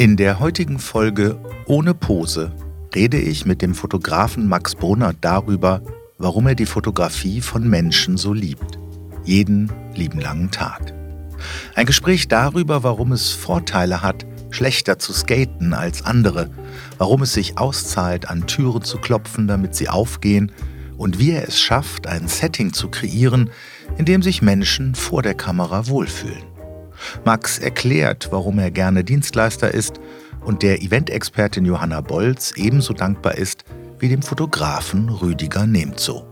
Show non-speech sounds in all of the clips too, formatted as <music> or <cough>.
In der heutigen Folge Ohne Pose rede ich mit dem Fotografen Max Brunner darüber, warum er die Fotografie von Menschen so liebt. Jeden lieben langen Tag. Ein Gespräch darüber, warum es Vorteile hat, schlechter zu skaten als andere, warum es sich auszahlt, an Türen zu klopfen, damit sie aufgehen und wie er es schafft, ein Setting zu kreieren, in dem sich Menschen vor der Kamera wohlfühlen. Max erklärt, warum er gerne Dienstleister ist und der Eventexpertin Johanna Bolz ebenso dankbar ist wie dem Fotografen Rüdiger Nemzo.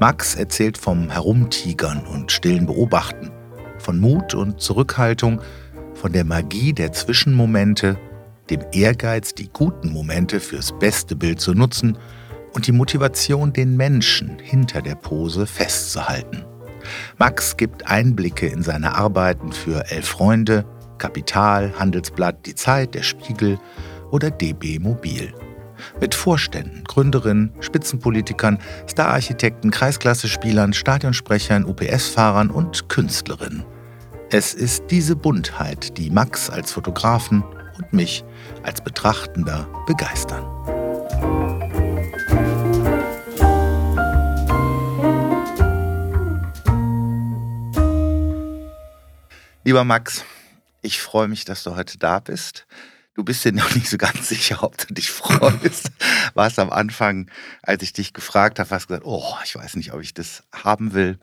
Max erzählt vom Herumtigern und stillen Beobachten, von Mut und Zurückhaltung, von der Magie der Zwischenmomente, dem Ehrgeiz, die guten Momente fürs beste Bild zu nutzen und die Motivation, den Menschen hinter der Pose festzuhalten. Max gibt Einblicke in seine Arbeiten für Elf Freunde, Kapital, Handelsblatt, Die Zeit, Der Spiegel oder DB Mobil. Mit Vorständen, Gründerinnen, Spitzenpolitikern, Stararchitekten, Kreisklasse-Spielern, Stadionsprechern, UPS-Fahrern und Künstlerinnen. Es ist diese Buntheit, die Max als Fotografen und mich als Betrachtender begeistern. Lieber Max, ich freue mich, dass du heute da bist. Du bist dir <laughs> noch nicht so ganz sicher, ob du dich freust. <laughs> Warst am Anfang, als ich dich gefragt habe, hast gesagt, oh, ich weiß nicht, ob ich das haben will.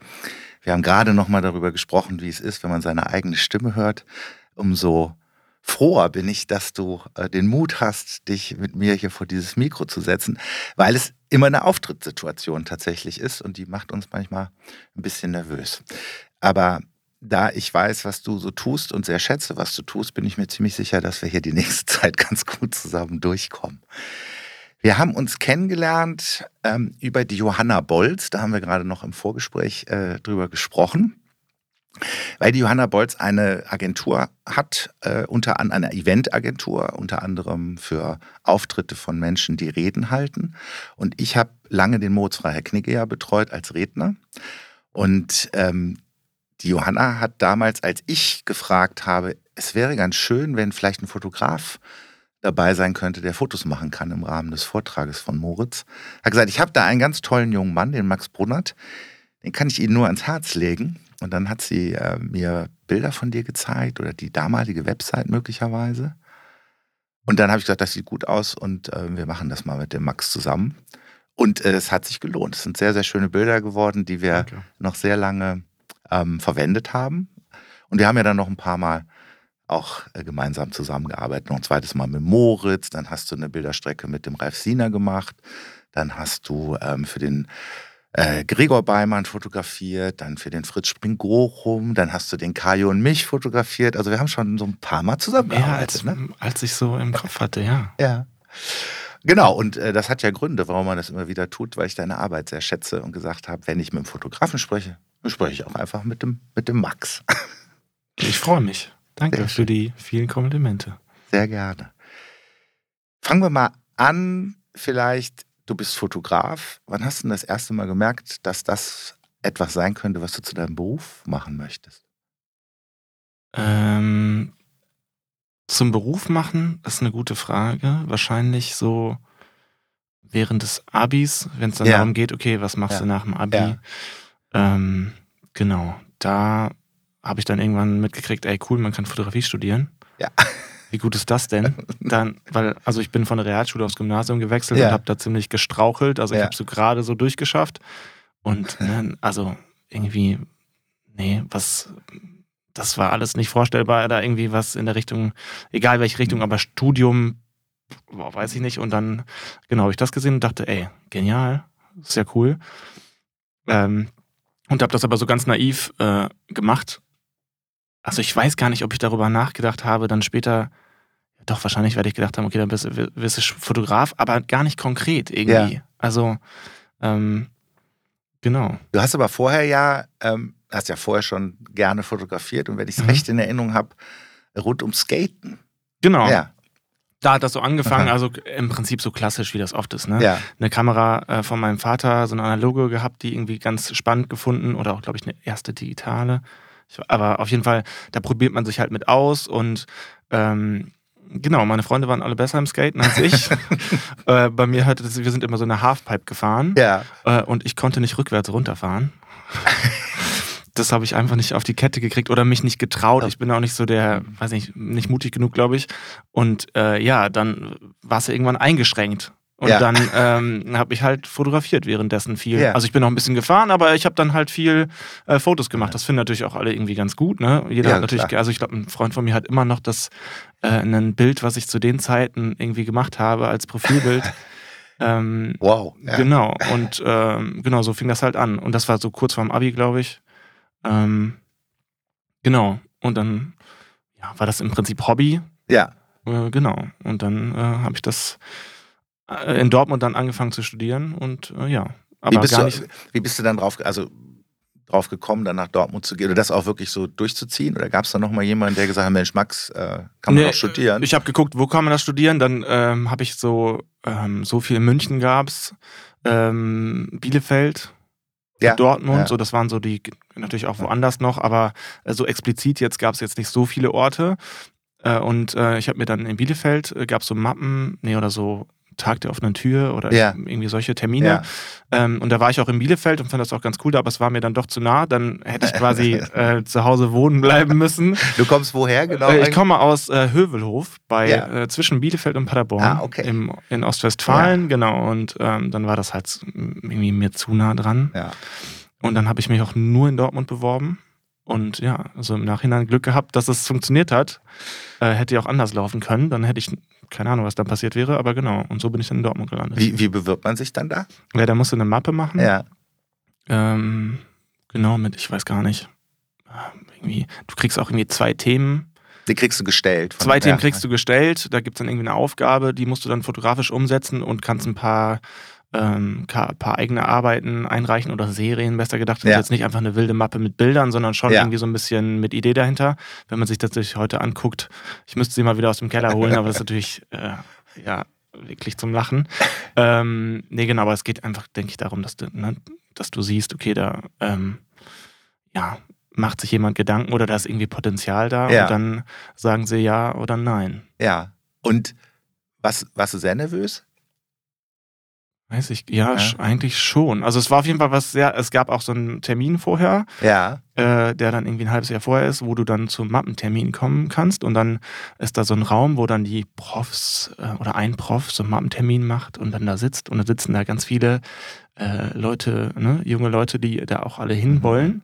Wir haben gerade noch mal darüber gesprochen, wie es ist, wenn man seine eigene Stimme hört. Umso froher bin ich, dass du äh, den Mut hast, dich mit mir hier vor dieses Mikro zu setzen, weil es immer eine Auftrittssituation tatsächlich ist und die macht uns manchmal ein bisschen nervös. Aber da ich weiß, was du so tust und sehr schätze, was du tust, bin ich mir ziemlich sicher, dass wir hier die <laughs> nächste Zeit ganz gut zusammen durchkommen. Wir haben uns kennengelernt ähm, über die Johanna Bolz, da haben wir gerade noch im Vorgespräch äh, drüber gesprochen. Weil die Johanna Bolz eine Agentur hat, äh, unter an eine Eventagentur, unter anderem für Auftritte von Menschen, die Reden halten. Und ich habe lange den Moritz Knigge ja betreut als Redner. Und ähm, die Johanna hat damals, als ich gefragt habe, es wäre ganz schön, wenn vielleicht ein Fotograf dabei sein könnte, der Fotos machen kann im Rahmen des Vortrages von Moritz, hat gesagt, ich habe da einen ganz tollen jungen Mann, den Max Brunnert, den kann ich Ihnen nur ans Herz legen. Und dann hat sie äh, mir Bilder von dir gezeigt oder die damalige Website möglicherweise. Und dann habe ich gesagt, das sieht gut aus und äh, wir machen das mal mit dem Max zusammen. Und äh, es hat sich gelohnt. Es sind sehr, sehr schöne Bilder geworden, die wir okay. noch sehr lange ähm, verwendet haben. Und wir haben ja dann noch ein paar Mal auch äh, gemeinsam zusammengearbeitet. Noch ein zweites Mal mit Moritz, dann hast du eine Bilderstrecke mit dem Ralf Siener gemacht, dann hast du ähm, für den äh, Gregor Beimann fotografiert, dann für den Fritz Spring-Gochum, dann hast du den Kajo und mich fotografiert. Also wir haben schon so ein paar Mal zusammengearbeitet. Ja, als, ne? als ich so im Kopf hatte, ja. Ja. Genau, und äh, das hat ja Gründe, warum man das immer wieder tut, weil ich deine Arbeit sehr schätze und gesagt habe, wenn ich mit dem Fotografen spreche, spreche ich auch einfach mit dem, mit dem Max. <laughs> Ich freue mich. Danke für die vielen Komplimente. Sehr gerne. Fangen wir mal an, vielleicht, du bist Fotograf. Wann hast du denn das erste Mal gemerkt, dass das etwas sein könnte, was du zu deinem Beruf machen möchtest? Ähm, zum Beruf machen ist eine gute Frage. Wahrscheinlich so während des Abis, wenn es dann ja. darum geht, okay, was machst ja. du nach dem Abi? Ja. Ähm, genau, da habe ich dann irgendwann mitgekriegt, ey cool, man kann Fotografie studieren. Ja. <laughs> Wie gut ist das denn? Dann, weil, also ich bin von der Realschule aufs Gymnasium gewechselt ja. und habe da ziemlich gestrauchelt. Also ich ja. habe so gerade so durchgeschafft. Und <laughs> ne, also irgendwie, nee, was, das war alles nicht vorstellbar, da irgendwie was in der Richtung, egal welche Richtung, aber Studium, boah, weiß ich nicht. Und dann, genau, habe ich das gesehen und dachte, ey, genial, sehr cool. Ähm, und habe das aber so ganz naiv äh, gemacht. Also ich weiß gar nicht, ob ich darüber nachgedacht habe, dann später, doch wahrscheinlich werde ich gedacht haben, okay, dann bist, bist du Fotograf, aber gar nicht konkret irgendwie. Ja. Also ähm, genau. Du hast aber vorher ja, ähm, hast ja vorher schon gerne fotografiert und wenn ich es mhm. recht in Erinnerung habe, rund um Skaten. Genau. Ja da hat das so angefangen, Aha. also im Prinzip so klassisch, wie das oft ist. Ne? Ja. Eine Kamera äh, von meinem Vater, so eine analoge gehabt, die irgendwie ganz spannend gefunden oder auch, glaube ich, eine erste digitale. Ich, aber auf jeden Fall, da probiert man sich halt mit aus und ähm, Genau, meine Freunde waren alle besser im Skaten als ich. <laughs> äh, bei mir hatte das, wir sind immer so eine Halfpipe gefahren. Ja. Äh, und ich konnte nicht rückwärts runterfahren. <laughs> das habe ich einfach nicht auf die Kette gekriegt oder mich nicht getraut. Ich bin auch nicht so der, weiß nicht, nicht mutig genug, glaube ich. Und äh, ja, dann war es irgendwann eingeschränkt. Und ja. dann ähm, habe ich halt fotografiert währenddessen viel. Ja. Also ich bin noch ein bisschen gefahren, aber ich habe dann halt viel äh, Fotos gemacht. Das finden natürlich auch alle irgendwie ganz gut. Ne? Jeder ja, hat natürlich, klar. also ich glaube, ein Freund von mir hat immer noch das äh, ein Bild, was ich zu den Zeiten irgendwie gemacht habe als Profilbild. <laughs> ähm, wow. Genau. Und ähm, genau, so fing das halt an. Und das war so kurz vorm Abi, glaube ich. Ähm, genau. Und dann ja, war das im Prinzip Hobby. Ja. Äh, genau. Und dann äh, habe ich das äh, in Dortmund dann angefangen zu studieren und äh, ja. Aber wie bist, gar nicht, du, wie bist du dann drauf, also drauf gekommen, dann nach Dortmund zu gehen oder das auch wirklich so durchzuziehen? Oder gab es da nochmal jemanden, der gesagt hat, Mensch, Max, äh, kann man nee, auch studieren? Ich habe geguckt, wo kann man das studieren? Dann ähm, habe ich so, ähm, so viel in München gab es, ähm, Bielefeld, ja, Dortmund, ja. so das waren so die, natürlich auch woanders noch, aber äh, so explizit jetzt gab es jetzt nicht so viele Orte. Äh, und äh, ich habe mir dann in Bielefeld, gab es so Mappen, nee, oder so Tag der offenen Tür oder ja. irgendwie solche Termine. Ja. Ähm, und da war ich auch in Bielefeld und fand das auch ganz cool, aber es war mir dann doch zu nah. Dann hätte ich quasi <laughs> äh, zu Hause wohnen bleiben müssen. Du kommst woher genau? Äh, ich komme aus äh, Hövelhof bei ja. Äh, zwischen Bielefeld und Paderborn ah, okay. im, in Ostwestfalen, genau. Und ähm, dann war das halt irgendwie mir zu nah dran. Und dann habe ich mich auch nur in Dortmund beworben. Und ja, also im Nachhinein Glück gehabt, dass es funktioniert hat. Äh, hätte ja auch anders laufen können. Dann hätte ich keine Ahnung, was dann passiert wäre, aber genau. Und so bin ich dann in Dortmund gelandet. Wie, wie bewirbt man sich dann da? Ja, da musst du eine Mappe machen. Ja. Ähm, genau, mit, ich weiß gar nicht. Irgendwie, du kriegst auch irgendwie zwei Themen. Die kriegst du gestellt. Zwei Themen kriegst du gestellt. Da gibt es dann irgendwie eine Aufgabe, die musst du dann fotografisch umsetzen und kannst ein paar ähm, ein paar eigene Arbeiten einreichen oder Serien, besser gedacht. Das ja. ist jetzt nicht einfach eine wilde Mappe mit Bildern, sondern schon ja. irgendwie so ein bisschen mit Idee dahinter. Wenn man sich das natürlich heute anguckt, ich müsste sie mal wieder aus dem Keller holen, aber das ist natürlich, äh, ja, wirklich zum Lachen. <laughs> ähm, nee, genau, aber es geht einfach, denke ich, darum, dass du, ne, dass du siehst, okay, da, ähm, ja, macht sich jemand Gedanken oder da ist irgendwie Potenzial da ja. und dann sagen sie ja oder nein. Ja. Und was, warst du sehr nervös? Weiß ich, ja, ja, eigentlich schon. Also es war auf jeden Fall was sehr, es gab auch so einen Termin vorher, ja. äh, der dann irgendwie ein halbes Jahr vorher ist, wo du dann zum Mappentermin kommen kannst und dann ist da so ein Raum, wo dann die Profs äh, oder ein Prof so einen Mappentermin macht und dann da sitzt und da sitzen da ganz viele äh, Leute, ne, junge Leute, die da auch alle hinwollen mhm.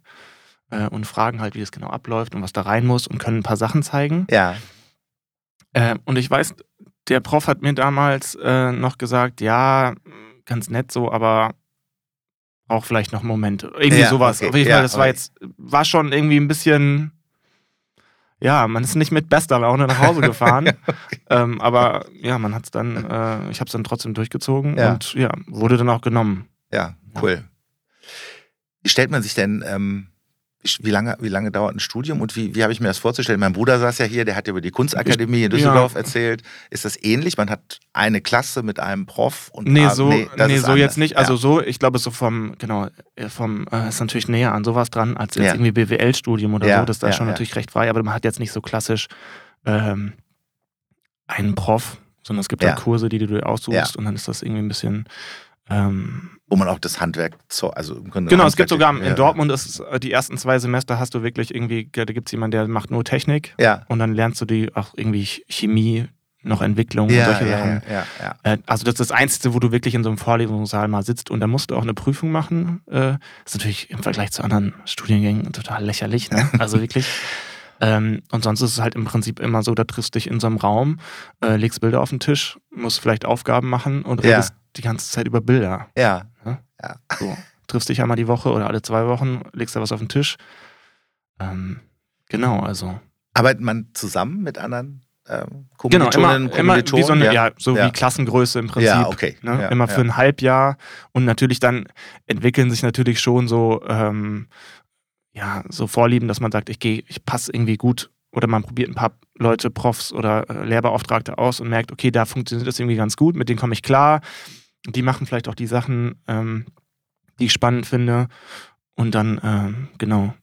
Und fragen halt, wie das genau abläuft und was da rein muss und können ein paar Sachen zeigen. Ja. Äh, und ich weiß, der Prof hat mir damals äh, noch gesagt, ja, ganz nett so, aber auch vielleicht noch einen Moment. Irgendwie ja, sowas. Okay. Auf jeden Fall, ja, das war jetzt, war schon irgendwie ein bisschen, ja, man ist nicht mit bester Laune nach Hause <laughs> gefahren. okay. ähm, aber ja, man hat es dann, äh, ich habe es dann trotzdem durchgezogen ja. und ja, wurde dann auch genommen. Ja, cool. Stellt man sich denn ähm, wie lange, wie lange dauert ein Studium und wie, wie habe ich mir das vorzustellen? Mein Bruder saß ja hier, der hat über die Kunstakademie in Düsseldorf ja. erzählt. Ist das ähnlich? Man hat eine Klasse mit einem Prof und Nee, so, nee, nee so jetzt nicht. Also ja. so, ich glaube, so vom, genau, äh, vom, äh, ist natürlich näher an sowas dran, als jetzt ja. irgendwie BWL-Studium oder so. Das ist da schon natürlich recht frei, aber man hat jetzt nicht so klassisch ähm, einen Prof, sondern es gibt halt Kurse, die du dir aussuchst und dann ist das irgendwie ein bisschen ähm, wo man auch das Handwerk, also im Grunde Genau, es gibt sogar in Dortmund, ist, äh, die ersten zwei Semester hast du wirklich irgendwie, da gibt es jemanden, der macht nur Technik. Ja. Und dann lernst du die auch irgendwie Chemie, noch Entwicklung ja, und solche ja, Sachen. Ja, ja, äh, also das ist das Einzige, wo du wirklich in so einem Vorlesungssaal mal sitzt und da musst du auch eine Prüfung machen. Äh, das ist natürlich im Vergleich zu anderen Studiengängen total lächerlich. Ne? <laughs> Also wirklich. Ähm, und sonst ist es halt im Prinzip immer so, da triffst du dich in so einem Raum, äh, legst Bilder auf den Tisch, musst vielleicht Aufgaben machen und redest die ganze Zeit über Bilder. Ja. Ja? So, triffst dich einmal die Woche oder alle zwei Wochen, legst da was auf den Tisch. Ähm, genau, also. Arbeitet man zusammen mit anderen ähm, genau, immer, immer wie so eine, ja. ja so ja. wie Klassengröße im Prinzip. Ja, okay. Ne? Immer für ein Halbjahr. Und natürlich dann entwickeln sich natürlich schon so ähm, ja, so Vorlieben, dass man sagt, ich gehe, ich passe irgendwie gut oder man probiert ein paar Leute, Profs oder äh, Lehrbeauftragte aus und merkt, okay, da funktioniert das irgendwie ganz gut, mit denen komme ich klar. Die machen vielleicht auch die Sachen, ähm, die ich spannend finde. Und dann, ähm, genau,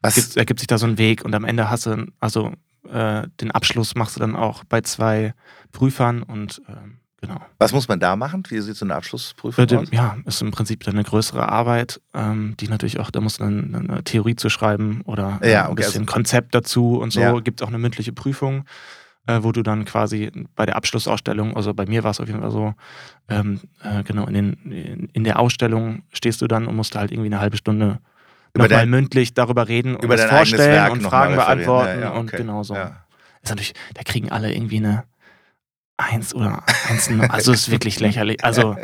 Was? Ergibt, ergibt sich da so ein Weg und am Ende hast du, also äh, den Abschluss machst du dann auch bei zwei Prüfern und ähm, genau. Was muss man da machen? Wie sieht so eine Abschlussprüfung aus? Ja, ist im Prinzip dann eine größere Arbeit, ähm, die natürlich auch, da muss dann eine Theorie zu schreiben oder äh, ja, okay, ein bisschen also, Konzept dazu und so. Ja. Gibt auch eine mündliche Prüfung äh, wo du dann quasi bei der Abschlussausstellung, also bei mir war es auf jeden Fall so, ähm, äh, genau, in, den, in, in, der Ausstellung stehst du dann und musst halt irgendwie eine halbe Stunde nochmal mündlich darüber reden und das vorstellen und Fragen beantworten ja, ja, okay. und genau so. Ja. Ist natürlich, da kriegen alle irgendwie eine Eins oder Eins, also ist wirklich lächerlich. <laughs> Also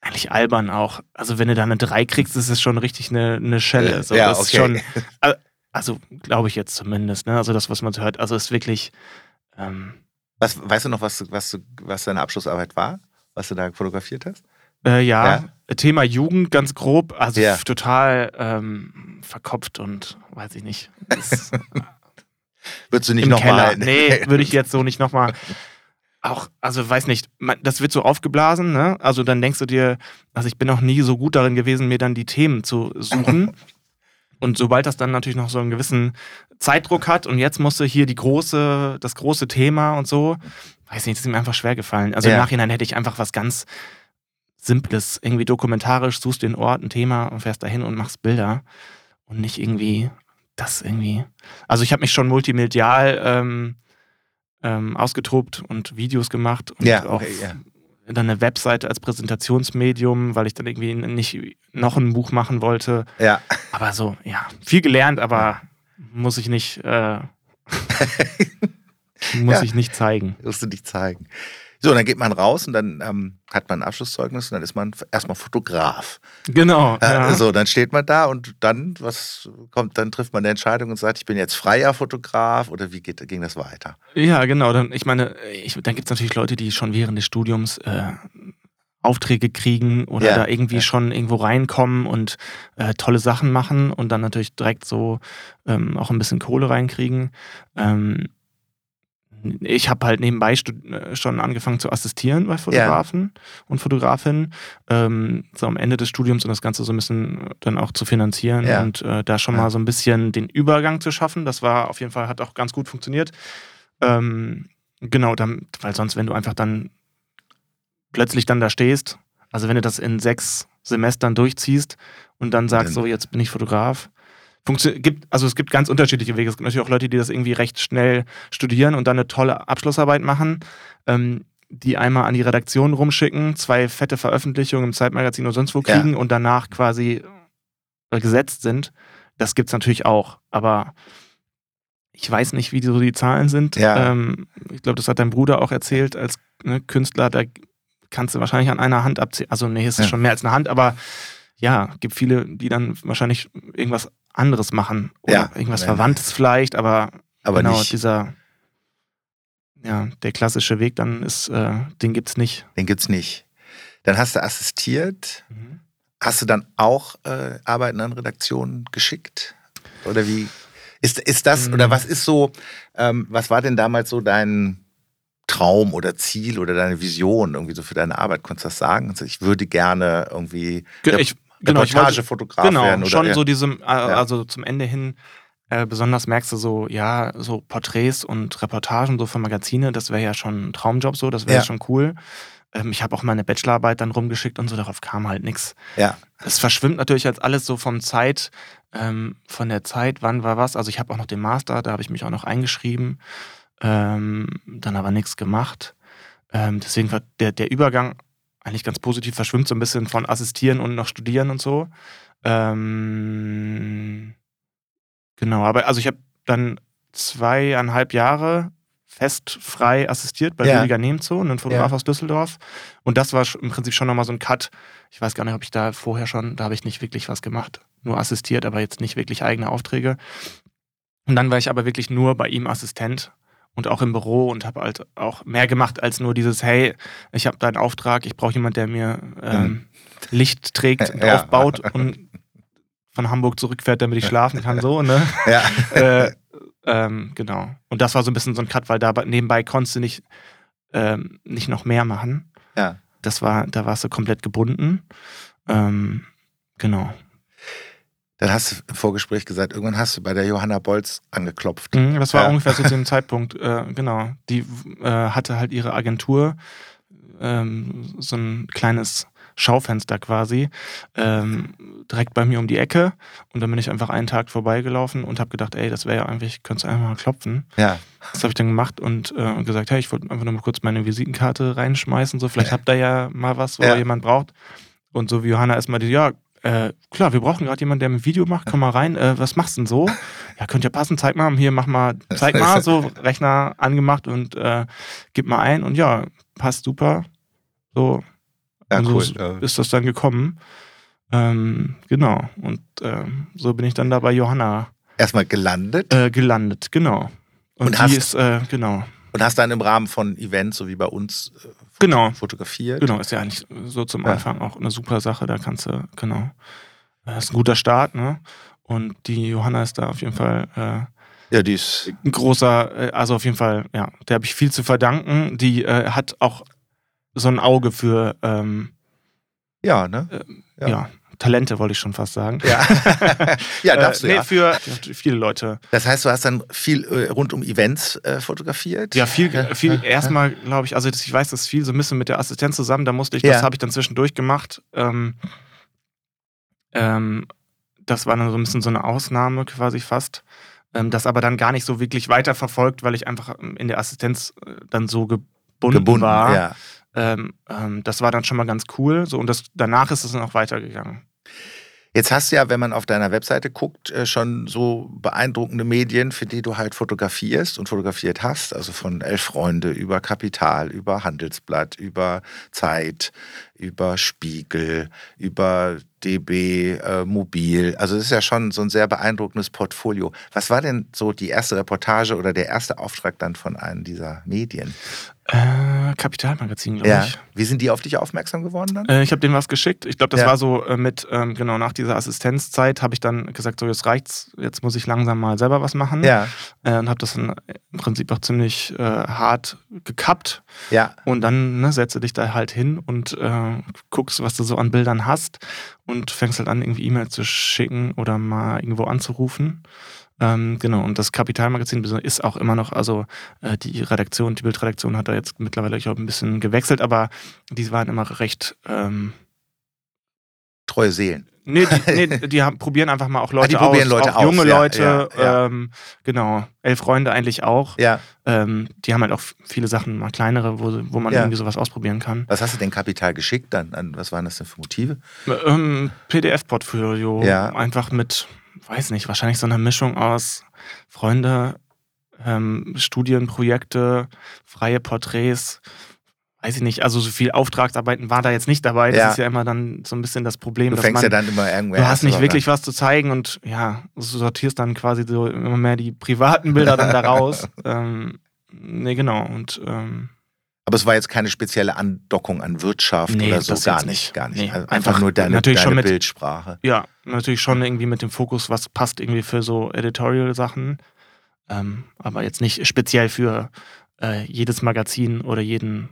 eigentlich albern auch. Also wenn du da eine Drei kriegst, ist es schon richtig eine, eine Schelle. So, ja, das okay. ist schon, <laughs> also glaube ich jetzt zumindest, ne? Also das, was man so hört, also ist wirklich, ähm, was, weißt du noch, was, was, was deine Abschlussarbeit war, was du da fotografiert hast? Äh, ja, ja, Thema Jugend ganz grob, also ja. total ähm, verkopft und weiß ich nicht. <laughs> Würdest du nicht nochmal? <laughs> Nee, <laughs> würde ich jetzt so nicht nochmal. Auch, also weiß nicht, das wird so aufgeblasen, ne? Also dann denkst du dir, also ich bin noch nie so gut darin gewesen, mir dann die Themen zu suchen. Und sobald das dann natürlich noch so einen gewissen Zeitdruck hat und jetzt musste hier die große, das große Thema und so, weiß nicht, das ist mir einfach schwer gefallen. Also ja. im Nachhinein hätte ich einfach was ganz Simples, irgendwie dokumentarisch, suchst den Ort, ein Thema und fährst dahin und machst Bilder und nicht irgendwie das irgendwie. Also ich habe mich schon multimedial ähm, ähm, ausgetobt und Videos gemacht und ja, okay, auch ja dann eine Webseite als Präsentationsmedium, weil ich dann irgendwie nicht noch ein Buch machen wollte. Ja. Aber so, ja, viel gelernt, aber muss ich nicht, äh, <laughs> muss ja. ich nicht zeigen. Musst du nicht zeigen. So, dann geht man raus und dann ähm, hat man ein Abschlusszeugnis und dann ist man erstmal Fotograf. Genau. Äh, ja. So, dann steht man da und dann, was kommt, dann trifft man eine Entscheidung und sagt, ich bin jetzt freier Fotograf oder wie geht, ging das weiter? Ja, genau. Dann, ich meine, ich, dann gibt es natürlich Leute, die schon während des Studiums äh, Aufträge kriegen oder ja, da irgendwie ja. schon irgendwo reinkommen und äh, tolle Sachen machen und dann natürlich direkt so ähm, auch ein bisschen Kohle reinkriegen. Ähm, ich habe halt nebenbei äh, schon angefangen zu assistieren bei Fotografen ja. und Fotografinnen, ähm, so am Ende des Studiums und das Ganze so ein bisschen dann auch zu finanzieren ja. und äh, da schon ja. mal so ein bisschen den Übergang zu schaffen. Das war auf jeden Fall, hat auch ganz gut funktioniert. Ähm, genau, dann, weil sonst, wenn du einfach dann plötzlich dann da stehst, also wenn du das in sechs Semestern durchziehst und dann sagst, so jetzt bin ich Fotograf, gibt, also es gibt ganz unterschiedliche Wege. Es gibt natürlich auch Leute, die das irgendwie recht schnell studieren und dann eine tolle Abschlussarbeit machen, ähm, die einmal an die Redaktion rumschicken, zwei fette Veröffentlichungen im Zeitmagazin oder sonst wo kriegen ja. und danach quasi gesetzt sind. Das gibt es natürlich auch, aber ich weiß nicht, wie so die Zahlen sind. Ja. Ähm, ich glaube, das hat dein Bruder auch erzählt, als ne, Künstler, da kannst du wahrscheinlich an einer Hand abzählen. Also nee, es ist ja. schon mehr als eine Hand, aber ja, gibt viele, die dann wahrscheinlich irgendwas anderes machen. Oder ja, irgendwas Verwandtes vielleicht, aber, aber genau nicht. dieser, ja, der klassische Weg dann ist, äh, den gibt's nicht. Den gibt's nicht. Dann hast du assistiert. Mhm. Hast du dann auch äh, Arbeiten an Redaktionen geschickt? Oder wie? Ist, ist das, mhm. oder was ist so, ähm, was war denn damals so dein Traum oder Ziel oder deine Vision irgendwie so für deine Arbeit? Konntest du das sagen? Also ich würde gerne irgendwie. Ich, genau, Reportagefotograf genau, werden. Oder, schon ja. so diesem, also zum Ende hin, äh, besonders merkst du so, ja, so Porträts und Reportagen so von Magazine, das wäre ja schon ein Traumjob so, das wäre ja. schon cool. Ähm, ich habe auch meine Bachelorarbeit dann rumgeschickt und so, darauf kam halt nichts. Ja. Es verschwimmt natürlich als alles so vom Zeit, ähm, von der Zeit, wann war was. Also ich habe auch noch den Master, da habe ich mich auch noch eingeschrieben, ähm, dann aber nichts gemacht. Ähm, deswegen war der, der Übergang eigentlich ganz positiv verschwimmt, so ein bisschen von assistieren und noch studieren und so. Ähm, genau, aber also ich habe dann zweieinhalb Jahre fest frei assistiert bei ja. Rüdiger Nemzo, einem Fotograf ja. aus Düsseldorf. Und das war im Prinzip schon nochmal so ein Cut. Ich weiß gar nicht, ob ich da vorher schon, da habe ich nicht wirklich was gemacht. Nur assistiert, aber jetzt nicht wirklich eigene Aufträge. Und dann war ich aber wirklich nur bei ihm Assistent und auch im Büro und habe halt auch mehr gemacht als nur dieses, hey, ich habe da einen Auftrag, ich brauche jemanden, der mir ähm, Licht trägt und ja. aufbaut und von Hamburg zurückfährt, damit ich schlafen kann, so, ne? <laughs> Ja. <laughs> äh, ähm, genau. Und das war so ein bisschen so ein Cut, weil da nebenbei konntest du nicht, ähm, nicht noch mehr machen. Ja. Das war, da warst du komplett gebunden. Ähm, genau. Dann hast du im Vorgespräch gesagt, irgendwann hast du bei der Johanna Bolz angeklopft. Mhm, das war ja. ungefähr zu dem <laughs> Zeitpunkt, äh, genau. Die äh, hatte halt ihre Agentur, ähm, so ein kleines Schaufenster quasi, ähm, direkt bei mir um die Ecke. Und dann bin ich einfach einen Tag vorbeigelaufen und habe gedacht, ey, das wäre ja eigentlich, könntest du einfach mal klopfen. Ja. Das habe ich dann gemacht und äh, gesagt, hey, ich wollte einfach nur mal kurz meine Visitenkarte reinschmeißen, so vielleicht habt ihr ja mal was, wo ja. jemand braucht. Und so wie Johanna erstmal die, ja, äh, klar, wir brauchen gerade jemanden, der ein Video macht. Komm mal rein. Äh, was machst du denn so? Ja, könnt ihr passen. Zeig mal. Hier, mach mal. Zeig mal. <laughs> So, Rechner angemacht und äh, gib mal ein. Und ja, passt super. So. Ja, cool. So ist das dann gekommen. Ähm, genau. Und ähm, so bin ich dann da bei Johanna. Erstmal gelandet? Äh, gelandet, genau. Und, und die ist, äh, genau. Und hast dann im Rahmen von Events, so wie bei uns, äh, genau. fotografiert? Genau, ist ja eigentlich so zum ja. Anfang auch eine super Sache. Da kannst du, genau. Das ist ein guter Start, ne? Und die Johanna ist da auf jeden Fall. Äh, ja, die ist. Ein großer, äh, also auf jeden Fall, ja, der habe ich viel zu verdanken. Die äh, hat auch so ein Auge für. Ähm, ja, ne? Äh, ja. ja. Talente wollte ich schon fast sagen. Ja, <laughs> ja darfst du äh, nee, ja. Für, viele Leute. Das heißt, du hast dann viel äh, rund um Events äh, fotografiert? Ja, viel, viel erstmal, glaube ich, also ich weiß, das viel so ein bisschen mit der Assistenz zusammen, da musste ich, das habe ich dann zwischendurch gemacht. Ähm, ähm, das war dann so ein bisschen so eine Ausnahme quasi fast. Ähm, das aber dann gar nicht so wirklich weiterverfolgt, weil ich einfach in der Assistenz äh, dann so gebunden, gebunden war. Ja. Ähm, ähm, das war dann schon mal ganz cool. So, und das, danach ist es dann auch weitergegangen. Jetzt hast du ja, wenn man auf deiner Webseite guckt, äh, schon so beeindruckende Medien, für die du halt fotografierst und fotografiert hast. Also von Elf Freunde über Kapital, über Handelsblatt, über Zeit, über Spiegel, über DB, äh, Mobil. Also es ist ja schon so ein sehr beeindruckendes Portfolio. Was war denn so die erste Reportage oder der erste Auftrag dann von einem dieser Medien? Äh, Kapitalmagazin, glaube ja. ich. Wie sind die auf dich aufmerksam geworden dann? Äh, ich habe denen was geschickt. Ich glaube, das ja. war so äh, mit, ähm, genau nach dieser Assistenzzeit, habe ich dann gesagt, so jetzt reicht's, jetzt muss ich langsam mal selber was machen. Ja. Äh, und habe das dann im Prinzip auch ziemlich äh, hart gekappt. Ja. Und dann ne, setze dich da halt hin und äh, guckst, was du so an Bildern hast und fängst halt an, irgendwie E-Mails zu schicken oder mal irgendwo anzurufen. Ähm, genau, und das Kapitalmagazin ist auch immer noch, also äh, die Redaktion, die Bildredaktion hat da jetzt mittlerweile, ich glaube, ein bisschen gewechselt, aber die waren immer recht ähm, treue Seelen. Nee, die, nee, <laughs> die haben, probieren einfach mal auch Leute ah, die probieren aus, Leute auch junge aus. Leute, ja, ja, ähm, genau, elf Freunde eigentlich auch. Ja. Ähm, die haben halt auch viele Sachen, mal kleinere, wo, wo man irgendwie sowas ausprobieren kann. Was hast du denn Kapital geschickt dann? Was waren das denn für Motive? Ähm, PDF-Portfolio, einfach mit weiß nicht, wahrscheinlich so eine Mischung aus Freunde, ähm, Studienprojekte, freie Porträts, weiß ich nicht, also so viel Auftragsarbeiten war da jetzt nicht dabei. Das ja. ist ja immer dann so ein bisschen das Problem. Du fängst man, ja dann immer irgendwer. Du hast nicht wirklich was zu zeigen und ja, du sortierst dann quasi so immer mehr die privaten Bilder dann daraus. <laughs> ähm, nee, genau. Und ähm, aber es war jetzt keine spezielle Andockung an Wirtschaft nee, oder so, gar nicht, gar nicht. Nee, also einfach, nur deine, natürlich deine mit, Bildsprache. Ja, natürlich schon irgendwie mit dem Fokus, was passt irgendwie für so Editorial-Sachen. Ähm, aber jetzt nicht speziell für äh, jedes Magazin oder jeden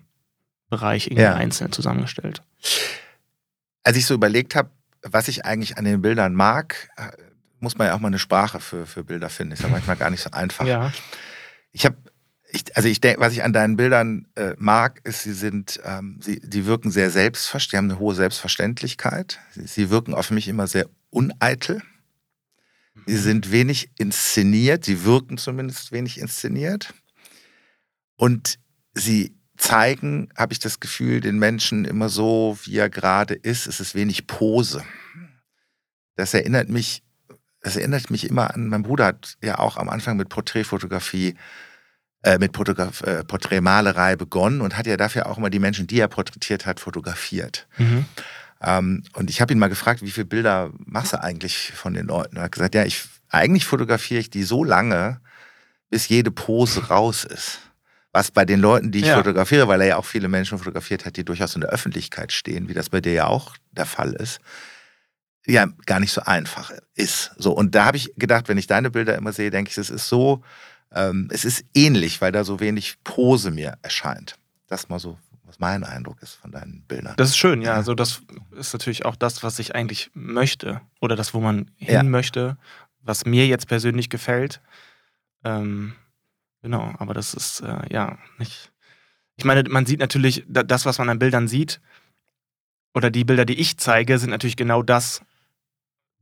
Bereich irgendwie ja. einzeln zusammengestellt. Als ich so überlegt habe, was ich eigentlich an den Bildern mag, äh, muss man ja auch mal eine Sprache für, für Bilder finden. Ist ja manchmal gar nicht so einfach. Ja. Ich habe ich, also ich denke, was ich an deinen Bildern äh, mag, ist, sie sind, ähm, sie, die wirken sehr selbstverständlich, die haben eine hohe Selbstverständlichkeit. Sie, sie wirken auf mich immer sehr uneitel. Sie mhm. sind wenig inszeniert, sie wirken zumindest wenig inszeniert. Und sie zeigen, habe ich das Gefühl, den Menschen immer so, wie er gerade ist. Es ist wenig Pose. Das erinnert mich, das erinnert mich immer an, mein Bruder hat ja auch am Anfang mit Porträtfotografie äh, mit Fotograf äh, Porträtmalerei begonnen und hat ja dafür auch immer die Menschen, die er porträtiert hat, fotografiert. Mhm. Ähm, und ich habe ihn mal gefragt, wie viele Bilder machst du eigentlich von den Leuten? Er hat gesagt, ja, ich, eigentlich fotografiere ich die so lange, bis jede Pose raus ist. Was bei den Leuten, die ich ja. fotografiere, weil er ja auch viele Menschen fotografiert hat, die durchaus in der Öffentlichkeit stehen, wie das bei dir ja auch der Fall ist, ja, gar nicht so einfach ist. So, und da habe ich gedacht, wenn ich deine Bilder immer sehe, denke ich, es ist so ähm, es ist ähnlich, weil da so wenig Pose mir erscheint. Das mal so was mein Eindruck ist von deinen Bildern. Das ist schön, ja. Also das ist natürlich auch das, was ich eigentlich möchte oder das, wo man hin ja. möchte, was mir jetzt persönlich gefällt. Ähm, genau, aber das ist äh, ja nicht. Ich meine, man sieht natürlich, das, was man an Bildern sieht, oder die Bilder, die ich zeige, sind natürlich genau das.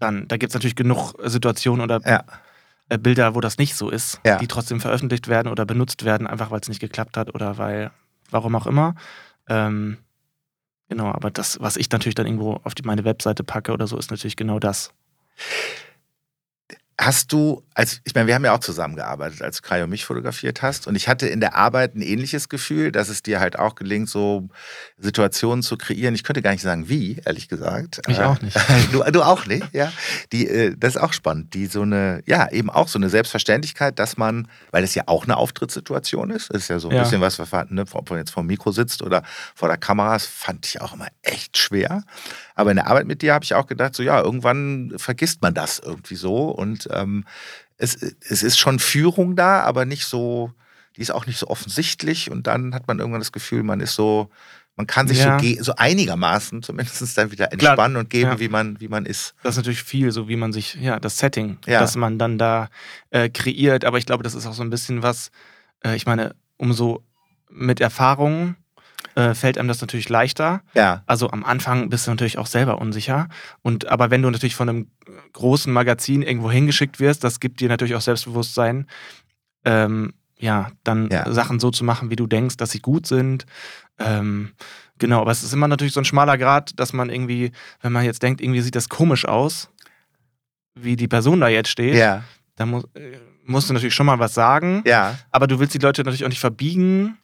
Dann, da gibt es natürlich genug Situationen oder ja. Äh, Bilder, wo das nicht so ist, ja. die trotzdem veröffentlicht werden oder benutzt werden, einfach weil es nicht geklappt hat oder weil, warum auch immer. Ähm, genau, aber das, was ich natürlich dann irgendwo auf die, meine Webseite packe oder so, ist natürlich genau das. Hast du, also ich meine, wir haben ja auch zusammengearbeitet, als Kai und mich fotografiert hast. Und ich hatte in der Arbeit ein ähnliches Gefühl, dass es dir halt auch gelingt, so Situationen zu kreieren. Ich könnte gar nicht sagen, wie, ehrlich gesagt. Ich auch nicht. <laughs> Du, du auch nicht, ja. Die, äh, das ist auch spannend. Die so eine, ja, eben auch so eine Selbstverständlichkeit, dass man, weil es ja auch eine Auftrittssituation ist, ist ja so ein ja. bisschen was, ne, ob man jetzt vor dem Mikro sitzt oder vor der Kamera, das fand ich auch immer echt schwer. Aber in der Arbeit mit dir habe ich auch gedacht, so ja, irgendwann vergisst man das irgendwie so. Und ähm, es, es ist schon Führung da, aber nicht so, die ist auch nicht so offensichtlich. Und dann hat man irgendwann das Gefühl, man ist so, man kann sich ja. so, so einigermaßen zumindest dann wieder entspannen Klar. und geben, ja. wie, man, wie man ist. Das ist natürlich viel, so wie man sich, ja, das Setting, ja. das man dann da äh, kreiert. Aber ich glaube, das ist auch so ein bisschen was, äh, ich meine, umso mit Erfahrungen äh, fällt einem das natürlich leichter. Ja. Also am Anfang bist du natürlich auch selber unsicher. Und aber wenn du natürlich von einem großen Magazin irgendwo hingeschickt wirst, das gibt dir natürlich auch Selbstbewusstsein, ähm, ja, dann ja. Sachen so zu machen, wie du denkst, dass sie gut sind. Ähm, genau, aber es ist immer natürlich so ein schmaler Grad, dass man irgendwie, wenn man jetzt denkt, irgendwie sieht das komisch aus, wie die Person da jetzt steht, ja. dann muss, äh, musst du natürlich schon mal was sagen. Ja. Aber du willst die Leute natürlich auch nicht verbiegen.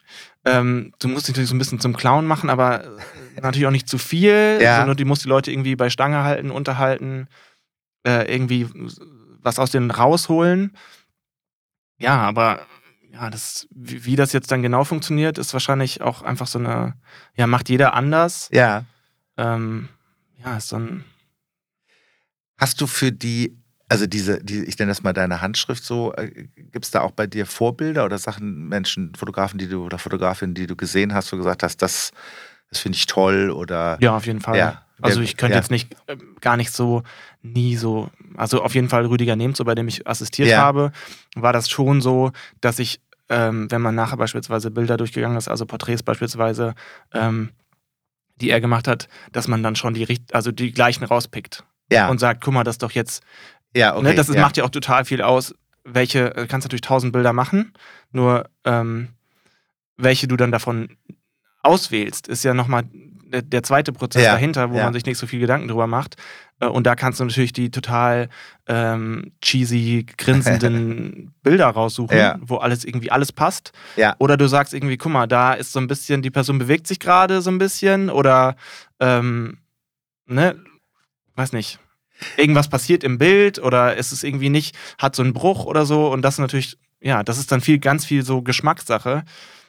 Ähm, du musst dich natürlich so ein bisschen zum Clown machen, aber äh, natürlich auch nicht zu viel. Ja. Sondern du musst die Leute irgendwie bei Stange halten, unterhalten, äh, irgendwie was aus denen rausholen. Ja, aber ja, das, wie, wie, das jetzt dann genau funktioniert, ist wahrscheinlich auch einfach so eine, ja, macht jeder anders. Ja. Ähm, ja, ist dann. Hast du für die also diese, die, ich nenne das mal deine Handschrift so, äh, gibt es da auch bei dir Vorbilder oder Sachen, Menschen, Fotografen, die du oder Fotografinnen, die du gesehen hast, wo du gesagt hast, das, das finde ich toll oder. Ja, auf jeden Fall. Ja. Also ich könnte ja. jetzt nicht äh, gar nicht so nie so, also auf jeden Fall Rüdiger Nehmzo, bei dem ich assistiert ja. habe, war das schon so, dass ich, ähm, wenn man nachher beispielsweise Bilder durchgegangen ist, also Porträts beispielsweise, ähm, die er gemacht hat, dass man dann schon die, also die gleichen rauspickt. Ja. Und sagt, guck mal, das ist doch jetzt ja, okay. Ne, das ist, ja. macht ja auch total viel aus, welche, du äh, kannst natürlich tausend Bilder machen, nur ähm, welche du dann davon auswählst, ist ja nochmal der, der zweite Prozess ja. dahinter, wo ja. man sich nicht so viel Gedanken drüber macht. Äh, und da kannst du natürlich die total ähm, cheesy, grinsenden <laughs> Bilder raussuchen, ja. wo alles irgendwie alles passt. Oder du sagst irgendwie, guck mal, da ist so ein bisschen, die Person bewegt sich gerade so ein bisschen oder ähm, ne, weiß nicht irgendwas passiert im Bild oder ist es irgendwie nicht, hat so einen Bruch oder so und das natürlich, ja, das ist dann viel, ganz viel so Geschmackssache.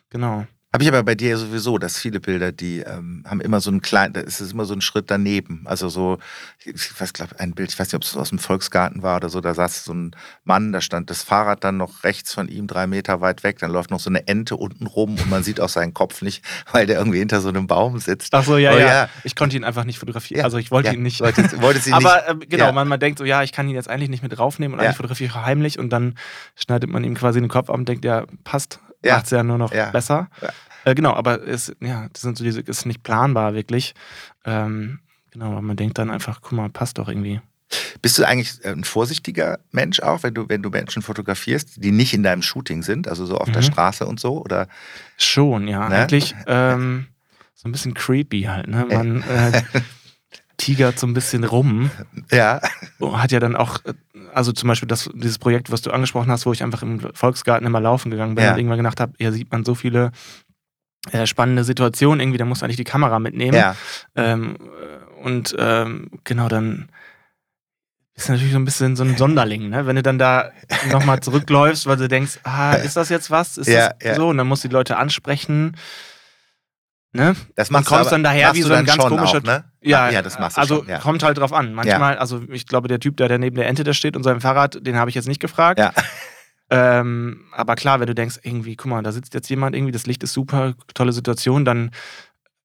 Genau. Habe ich aber bei dir sowieso, dass viele Bilder, die ähm, haben immer so einen kleinen, da ist es immer so ein Schritt daneben. Also so, ich weiß, glaube ein Bild, ich weiß nicht, ob es aus dem Volksgarten war oder so, da saß so ein Mann, da stand das Fahrrad dann noch rechts von ihm, drei Meter weit weg, dann läuft noch so eine Ente unten rum und man sieht auch seinen Kopf nicht, weil der irgendwie hinter so einem Baum sitzt. Ach so, ja, oh, ja. ja. Ich konnte ihn einfach nicht fotografieren. Ja. Also ich wollte ja. ihn nicht. Wolltest, wolltest <laughs> ihn aber nicht. Äh, genau, man, man denkt so, ja, ich kann ihn jetzt eigentlich nicht mit draufnehmen und eigentlich fotografiere ich heimlich und dann schneidet man ihm quasi den Kopf ab und denkt, ja, passt, ja. macht es ja nur noch besser. Ja. Äh, genau, aber es, ja, das sind so diese, ist nicht planbar wirklich. Ähm, genau, aber man denkt dann einfach, guck mal, passt doch irgendwie. Bist du eigentlich ein vorsichtiger Mensch auch, wenn du, wenn du Menschen fotografierst, die nicht in deinem Shooting sind, also so auf mhm. der Straße und so? Oder? Schon, ja. Ne? Eigentlich ähm, so ein bisschen creepy halt. Ne? Man <laughs> äh, tigert so ein bisschen rum. Ja. Hat ja dann auch, also zum Beispiel das, dieses Projekt, was du angesprochen hast, wo ich einfach im Volksgarten immer laufen gegangen bin ja. und irgendwann gedacht habe, hier sieht man so viele äh, spannende Situation irgendwie, da muss nicht die Kamera mitnehmen. Ja. Ähm, und ähm, genau, dann ist natürlich so ein bisschen so ein Sonderling, ne? Wenn du dann da nochmal zurückläufst, weil du denkst, ah, <laughs> ist das jetzt was? Ist ja, das ja. so? Und dann musst du die Leute ansprechen. Ne? Das machst und kommst dann daher wie so ein ganz komischer. Auch, ne? Ja, ja, das machst du also schon, ja. kommt halt drauf an. Manchmal, also ich glaube, der Typ, der, der neben der Ente da steht und seinem Fahrrad, den habe ich jetzt nicht gefragt. Ja. <laughs> Ähm, aber klar, wenn du denkst, irgendwie, guck mal, da sitzt jetzt jemand, irgendwie, das Licht ist super, tolle Situation, dann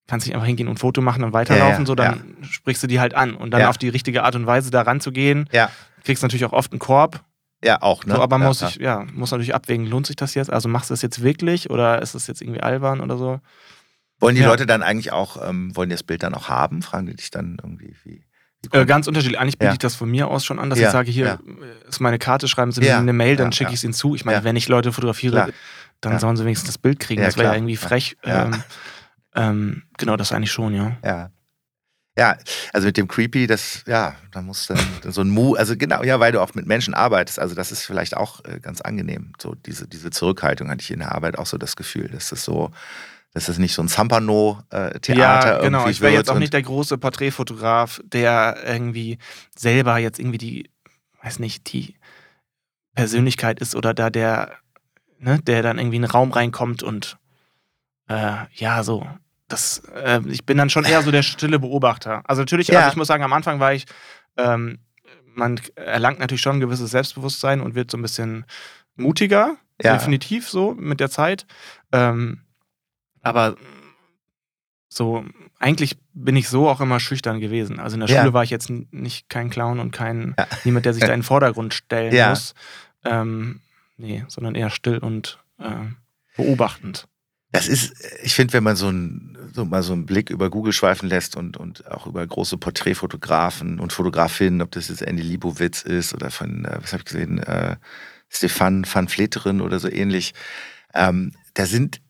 kannst du nicht einfach hingehen und ein Foto machen und weiterlaufen, ja, ja, so dann ja. sprichst du die halt an und dann auf die richtige Art und Weise da ranzugehen. Ja. Kriegst natürlich auch oft einen Korb. Ja, auch, ne? So, aber muss ich, ja, muss natürlich abwägen, lohnt sich das jetzt? Also machst du das jetzt wirklich oder ist das jetzt irgendwie albern oder so? Wollen die Leute dann eigentlich auch, ähm, wollen die das Bild dann auch haben? Fragen die dich dann irgendwie, wie? Äh, ganz unterschiedlich. Eigentlich biete ja. ich das von mir aus schon an, dass ja, ich sage, hier ja. ist meine Karte, schreiben Sie mir eine Mail, dann schicke ich es Ihnen zu. Ich meine, wenn ich Leute fotografiere, Klar. dann sollen sie wenigstens das Bild kriegen. das wäre ja irgendwie frech. Ähm, ähm, genau, das eigentlich schon, ja. Ja. Ja, also mit dem Creepy, das, ja, da muss dann so ein Mu, also genau, ja, weil du auch mit Menschen arbeitest, also das ist vielleicht auch äh, ganz angenehm. So diese, diese Zurückhaltung hatte ich in der Arbeit auch so das Gefühl, dass das so, dass es nicht so ein Zampano-Theater ja, genau. Ich wäre jetzt auch nicht der große Porträtfotograf, der irgendwie selber jetzt irgendwie die, weiß nicht, die Persönlichkeit ist oder da der, ne, der dann irgendwie in einen Raum reinkommt und äh, ja, so. Das, äh, ich bin dann schon eher so der stille Beobachter. Also natürlich, ja. also ich muss sagen, am Anfang war ich, ähm, man erlangt natürlich schon ein gewisses Selbstbewusstsein und wird so ein bisschen mutiger, ja. definitiv so mit der Zeit. Ähm, aber so, eigentlich bin ich so auch immer schüchtern gewesen. Also in der ja. Schule war ich jetzt nicht kein Clown und kein ja. niemand, der sich da in den <laughs> Vordergrund stellen ja. muss. Ähm, nee, sondern eher still und äh, beobachtend. Das ist, ich finde, wenn man so, ein, so mal so einen Blick über Google schweifen lässt und, und auch über große Porträtfotografen und Fotografinnen, ob das jetzt Andy Libowitz ist oder von, äh, was habe ich gesehen, äh, Stefan van Vleteren oder so ähnlich, ähm, da sind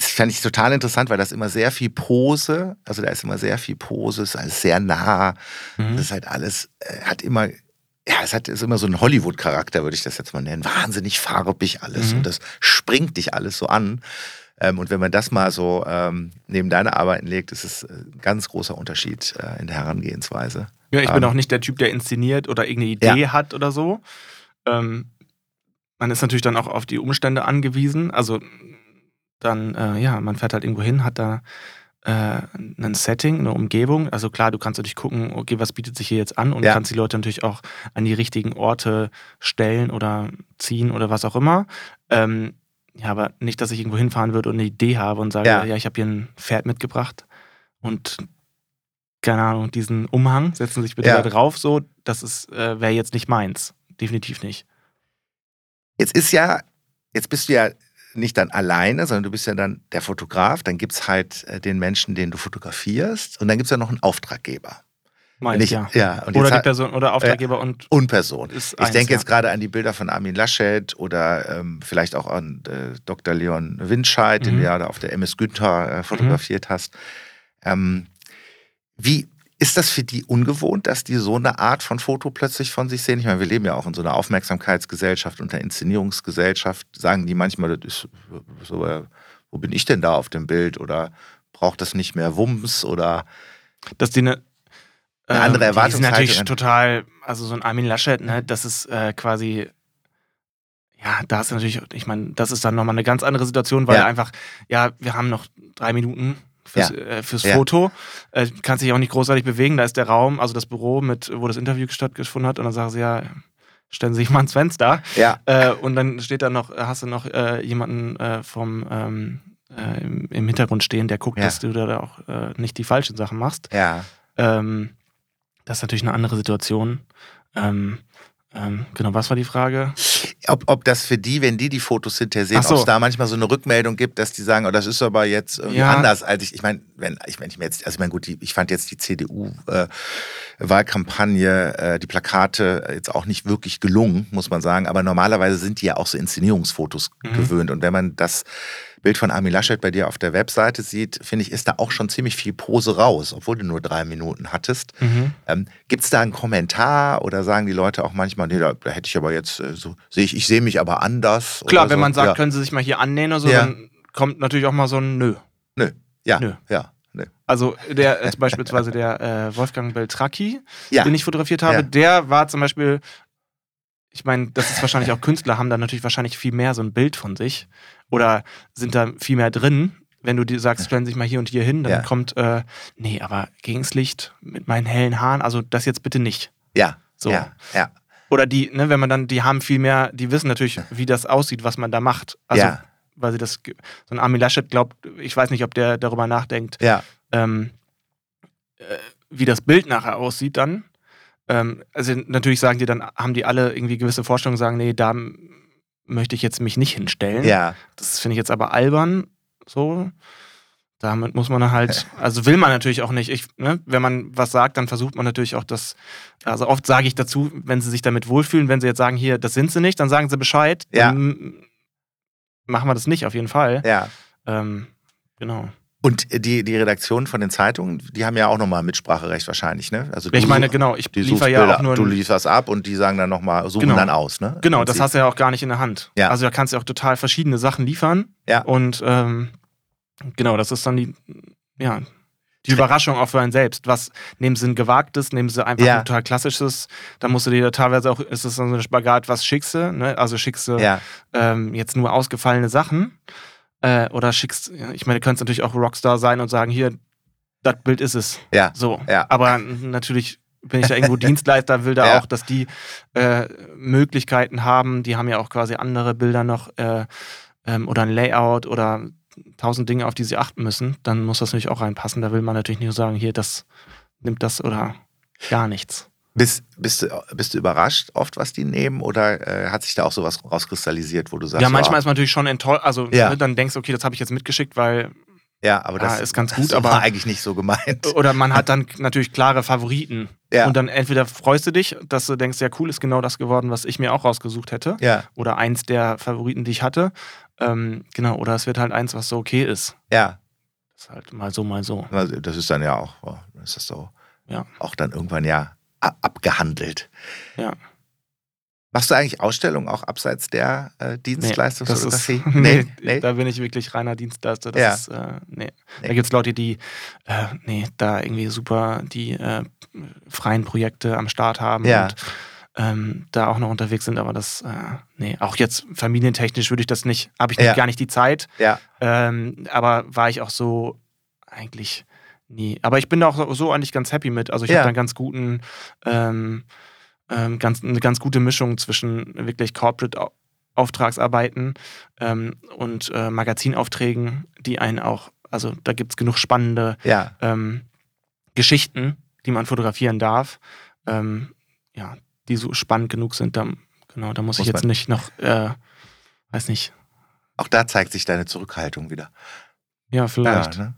das fand ich total interessant, weil das immer sehr viel Pose, also da ist immer sehr viel Pose, ist alles sehr nah. Mhm. Das ist halt alles, äh, hat immer, ja, es hat ist immer so einen Hollywood-Charakter, würde ich das jetzt mal nennen. Wahnsinnig farbig alles mhm. und das springt dich alles so an. Ähm, und wenn man das mal so ähm, neben deine Arbeiten legt, ist es ein ganz großer Unterschied äh, in der Herangehensweise. Ja, ich ähm, bin auch nicht der Typ, der inszeniert oder irgendeine Idee ja. hat oder so. Ähm, man ist natürlich dann auch auf die Umstände angewiesen. Also dann, äh, ja, man fährt halt irgendwo hin, hat da äh, ein Setting, eine Umgebung. Also klar, du kannst natürlich gucken, okay, was bietet sich hier jetzt an und ja. kannst die Leute natürlich auch an die richtigen Orte stellen oder ziehen oder was auch immer. Ähm, ja, aber nicht, dass ich irgendwo hinfahren würde und eine Idee habe und sage, ja, ja ich habe hier ein Pferd mitgebracht und keine Ahnung, diesen Umhang, setzen Sie sich bitte ja. da drauf, so, das ist, äh, wäre jetzt nicht meins. Definitiv nicht. Jetzt ist ja, jetzt bist du ja nicht dann alleine, sondern du bist ja dann der Fotograf. Dann gibt es halt äh, den Menschen, den du fotografierst. Und dann gibt es ja noch einen Auftraggeber. Meinst, ich, ja. ja oder die Person oder Auftraggeber äh, und, und Person. ich eins, denke ja. jetzt gerade an die Bilder von Armin Laschet oder ähm, vielleicht auch an äh, Dr. Leon Winscheid, mhm. den du ja da auf der MS Günther äh, fotografiert mhm. hast. Ähm, wie, ist das für die ungewohnt, dass die so eine Art von Foto plötzlich von sich sehen? Ich meine, wir leben ja auch in so einer Aufmerksamkeitsgesellschaft und einer Inszenierungsgesellschaft. Sagen die manchmal, ist so, äh, wo bin ich denn da auf dem Bild? Oder braucht das nicht mehr Wumms? Oder dass die eine, eine andere ähm, Erwartungshaltung. Die sind natürlich total, also so ein Armin Laschet, ne, das ist äh, quasi ja, da ist natürlich, ich meine, das ist dann nochmal eine ganz andere Situation, weil ja. einfach, ja, wir haben noch drei Minuten, fürs, ja. äh, fürs ja. Foto. Äh, kann sich auch nicht großartig bewegen. Da ist der Raum, also das Büro, mit, wo das Interview stattgefunden hat. Und dann sagen sie, ja, stellen Sie sich mal ins Fenster. Ja. Äh, und dann steht da noch, hast du noch äh, jemanden äh, vom ähm, äh, im, Hintergrund stehen, der guckt, ja. dass du da auch nicht die falschen Sachen machst. Ja. Ähm, das ist natürlich eine andere Situation. Ähm, ähm, genau, was war die Frage? Ob, ob das für die, wenn die die Fotos hinterher sehen, so. ob es da manchmal so eine Rückmeldung gibt, dass die sagen, oh, das ist aber jetzt irgendwie ja. anders, als ich, ich meine, wenn ich, wenn ich mir jetzt, also ich meine, gut, die, ich fand jetzt die CDU-Wahlkampagne, äh, äh, die Plakate jetzt auch nicht wirklich gelungen, muss man sagen, aber normalerweise sind die ja auch so Inszenierungsfotos mhm. gewöhnt und wenn man das Bild von Armin Laschet bei dir auf der Webseite sieht, finde ich, ist da auch schon ziemlich viel Pose raus, obwohl du nur drei Minuten hattest. Mhm. Ähm, Gibt es da einen Kommentar oder sagen die Leute auch manchmal, nee, da, da hätte ich aber jetzt äh, so, sehe ich, ich sehe mich aber anders? Klar, wenn so. man sagt, ja. können Sie sich mal hier annähern oder so, ja. dann kommt natürlich auch mal so ein Nö. Nö. Ja. Nö. Ja. Nö. Also der äh, beispielsweise der äh, Wolfgang Beltracchi, ja. den ich fotografiert habe, der war zum Beispiel ich meine, das ist wahrscheinlich auch Künstler haben da natürlich wahrscheinlich viel mehr so ein Bild von sich oder sind da viel mehr drin. Wenn du dir sagst, stellen sich mal hier und hier hin, dann ja. kommt, äh, nee, aber gegens Licht mit meinen hellen Haaren, also das jetzt bitte nicht. Ja. So. Ja. ja. Oder die, ne, wenn man dann, die haben viel mehr, die wissen natürlich, wie das aussieht, was man da macht. Also, ja. weil sie das, so ein Armin Laschet glaubt, ich weiß nicht, ob der darüber nachdenkt, ja. ähm, äh, wie das Bild nachher aussieht dann. Ähm, also natürlich sagen die dann, haben die alle irgendwie gewisse Vorstellungen, sagen, nee, da möchte ich jetzt mich nicht hinstellen. Ja. Das finde ich jetzt aber albern, so. Damit muss man halt, <laughs> also will man natürlich auch nicht. Ich, ne, wenn man was sagt, dann versucht man natürlich auch das. Also oft sage ich dazu, wenn sie sich damit wohlfühlen, wenn sie jetzt sagen, hier, das sind sie nicht, dann sagen sie Bescheid. Ja. Dann machen wir das nicht, auf jeden Fall. Ja. Ähm, genau. Und die, die Redaktion von den Zeitungen, die haben ja auch nochmal Mitspracherecht wahrscheinlich, ne? Also ich meine, genau, ich liefere ja auch nur. Du lieferst ab und die sagen dann nochmal, suchen genau. dann aus, ne? Genau, das hast du ja auch gar nicht in der Hand. Ja. Also da kannst du auch total verschiedene Sachen liefern. Ja. Und ähm, genau, das ist dann die, ja, die Überraschung auch für einen selbst. Was nehmen sie ein gewagtes, nehmen sie einfach Ja. ein total klassisches, da musst du dir teilweise auch, ist es dann so ein Spagat, was schickst du, ne? Also schickst du Ja. ähm, jetzt nur ausgefallene Sachen. Äh, oder schickst, ich meine, du könntest natürlich auch Rockstar sein und sagen, hier, das Bild ist es. Ja. So. Ja. Aber natürlich bin ich da irgendwo <laughs> Dienstleister, will da Ja. auch, dass die äh, Möglichkeiten haben. Die haben ja auch quasi andere Bilder noch äh, ähm, oder ein Layout oder tausend Dinge, auf die sie achten müssen. Dann muss das natürlich auch reinpassen. Da will man natürlich nicht nur sagen, hier, das nimmt das oder gar nichts. Bist, bist, du, bist du überrascht oft, was die nehmen? Oder äh, hat sich da auch sowas rauskristallisiert, wo du sagst, ja, manchmal ah, ist man natürlich schon enttäuscht. Also Ja. ne, dann denkst du, okay, das habe ich jetzt mitgeschickt, weil ja, aber das Ja, ist ganz <laughs> gut, das aber- war eigentlich nicht so gemeint. <laughs> Oder man hat dann natürlich klare Favoriten. Ja. Und dann entweder freust du dich, dass du denkst, ja cool, ist genau das geworden, was ich mir auch rausgesucht hätte. Ja, Oder eins der Favoriten, die ich hatte. Ähm, genau, oder es wird halt eins, was so okay ist. ja. Das ist halt mal so, mal so. Also das ist dann ja auch, oh, ist das so Ja. auch dann irgendwann ja abgehandelt. Ja. Machst du eigentlich Ausstellungen auch abseits der äh, Das ist, <laughs> Dienstleistungsfotografie? nee, da bin ich wirklich reiner Dienstleister. Das Ja. ist, äh, nee. Nee. Da gibt es Leute, die äh, nee, da irgendwie super die äh, freien Projekte am Start haben Ja. und ähm, da auch noch unterwegs sind, aber das, äh, nee, auch jetzt familientechnisch würde ich das nicht, habe ich nicht, Ja. gar nicht die Zeit. Ja, Ähm, aber war ich auch so eigentlich nie. Aber ich bin da auch so eigentlich ganz happy mit. Also ich Ja. habe da einen ganz guten, ähm, ähm, ganz, eine ganz gute Mischung zwischen wirklich Corporate Au- Auftragsarbeiten ähm, und äh, Magazinaufträgen, die einen auch, also da gibt es genug spannende ja. ähm, Geschichten, die man fotografieren darf. Ähm, ja, die so spannend genug sind, da, genau, da muss, Muss ich jetzt nicht noch, äh, weiß nicht, Auch da zeigt sich deine Zurückhaltung wieder. ja, vielleicht, Ja, ne?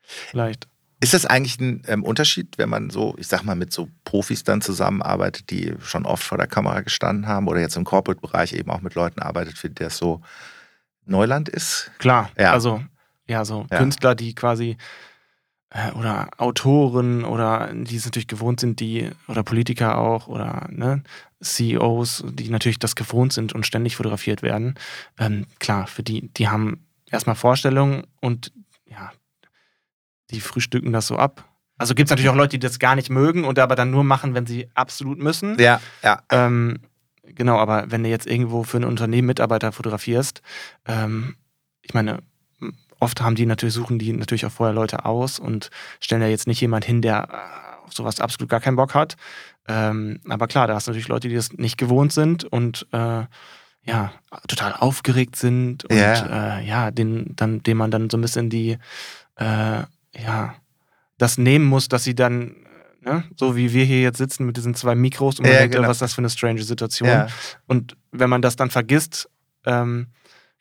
vielleicht. Ist das eigentlich ein ähm, Unterschied, wenn man so, ich sag mal, mit so Profis dann zusammenarbeitet, die schon oft vor der Kamera gestanden haben oder jetzt im Corporate-Bereich eben auch mit Leuten arbeitet, für die das so Neuland ist? Klar, Ja. also ja, so Ja. Künstler, die quasi äh, oder Autoren oder die es natürlich gewohnt sind, die oder Politiker auch oder ne, CEOs, die natürlich das gewohnt sind und ständig fotografiert werden. Ähm, klar, für die, die haben erstmal Vorstellungen und die frühstücken das so ab. Also gibt es natürlich auch Leute, die das gar nicht mögen und aber dann nur machen, wenn sie absolut müssen. Ja, ja. Ähm, genau, aber wenn du jetzt irgendwo für ein Unternehmen Mitarbeiter fotografierst, ähm, ich meine, oft haben die natürlich, suchen die natürlich auch vorher Leute aus und stellen ja jetzt nicht jemand hin, der äh, auf sowas absolut gar keinen Bock hat. Ähm, aber klar, da hast du natürlich Leute, die das nicht gewohnt sind und äh, ja, total aufgeregt sind und Ja. äh, ja, den, dann, dem man dann so ein bisschen die, äh, ja, das nehmen muss, dass sie dann, ne, so wie wir hier jetzt sitzen mit diesen zwei Mikros und man Ja, denkt, genau. was ist das für eine strange Situation. ja. Und wenn man das dann vergisst, ähm,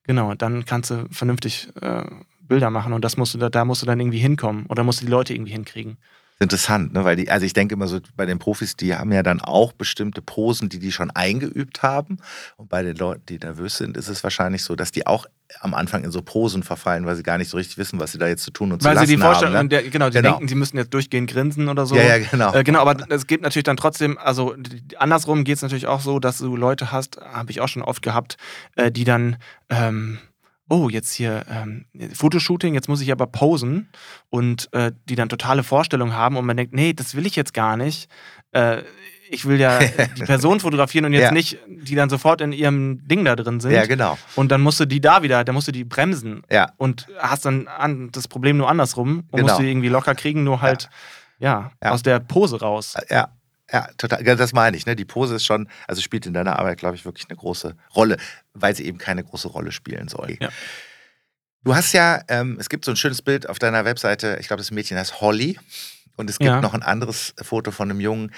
genau, dann kannst du vernünftig äh, Bilder machen und das musst du da, da musst du dann irgendwie hinkommen oder musst du die Leute irgendwie hinkriegen. Interessant, ne? weil die, also ich denke immer so, bei den Profis, die haben ja dann auch bestimmte Posen, die die schon eingeübt haben. Und bei den Leuten, die nervös sind, ist es wahrscheinlich so, dass die auch am Anfang in so Posen verfallen, weil sie gar nicht so richtig wissen, was sie da jetzt zu tun und Weil zu sie lassen die Vorstellung, haben. der, genau, die Genau. denken, sie müssen jetzt durchgehend grinsen oder so. Ne? Ja, ja, genau. Äh, genau, aber es gibt natürlich dann trotzdem, also andersrum geht es natürlich auch so, dass du Leute hast, habe ich auch schon oft gehabt, äh, die dann, ähm, oh, jetzt hier ähm, Fotoshooting, jetzt muss ich aber posen und äh, die dann totale Vorstellungen haben und man denkt, nee, das will ich jetzt gar nicht. Äh, ich will ja <laughs> die Person fotografieren und jetzt Ja. nicht, die dann sofort in ihrem Ding da drin sind. ja, genau. Und dann musst du die da wieder, da musst du die bremsen Ja, und hast dann an, das Problem nur andersrum und Genau. musst die irgendwie locker kriegen, nur halt, ja, Ja. aus der Pose raus. ja. Ja, total. Das meine ich. Ne? Die Pose ist schon, also spielt in deiner Arbeit, glaube ich, wirklich eine große Rolle, weil sie eben keine große Rolle spielen soll. Ja. Du hast ja, ähm, es gibt so ein schönes Bild auf deiner Webseite, ich glaube, das Mädchen heißt Holly. Und es gibt ja. noch ein anderes Foto von einem jungen,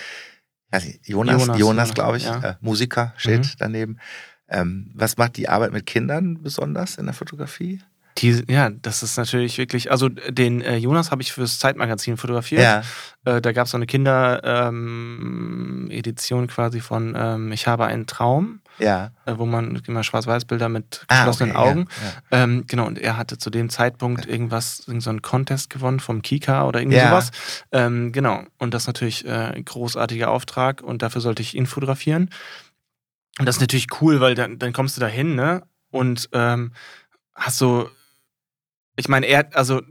Jonas, Jonas, Jonas glaube ich, ja. äh, Musiker steht mhm. daneben. Ähm, was macht die Arbeit mit Kindern besonders in der Fotografie? Die, ja, das ist natürlich wirklich, also den äh, Jonas habe ich fürs Zeitmagazin fotografiert. Ja. Äh, da gab es so eine Kinder-Edition ähm, quasi von ähm, Ich habe einen Traum. Ja. Äh, wo man immer Schwarz-Weiß-Bilder mit geschlossenen ah, okay, Augen. Ja, ja. Ähm, genau, und er hatte zu dem Zeitpunkt irgendwas, so einen Contest gewonnen vom Kika oder irgendwie ja. sowas. Ähm, genau, und das ist natürlich äh, ein großartiger Auftrag und dafür sollte ich ihn fotografieren. Und das ist natürlich cool, weil dann, dann kommst du da hin, ne? Und ähm, hast so ich meine, er, also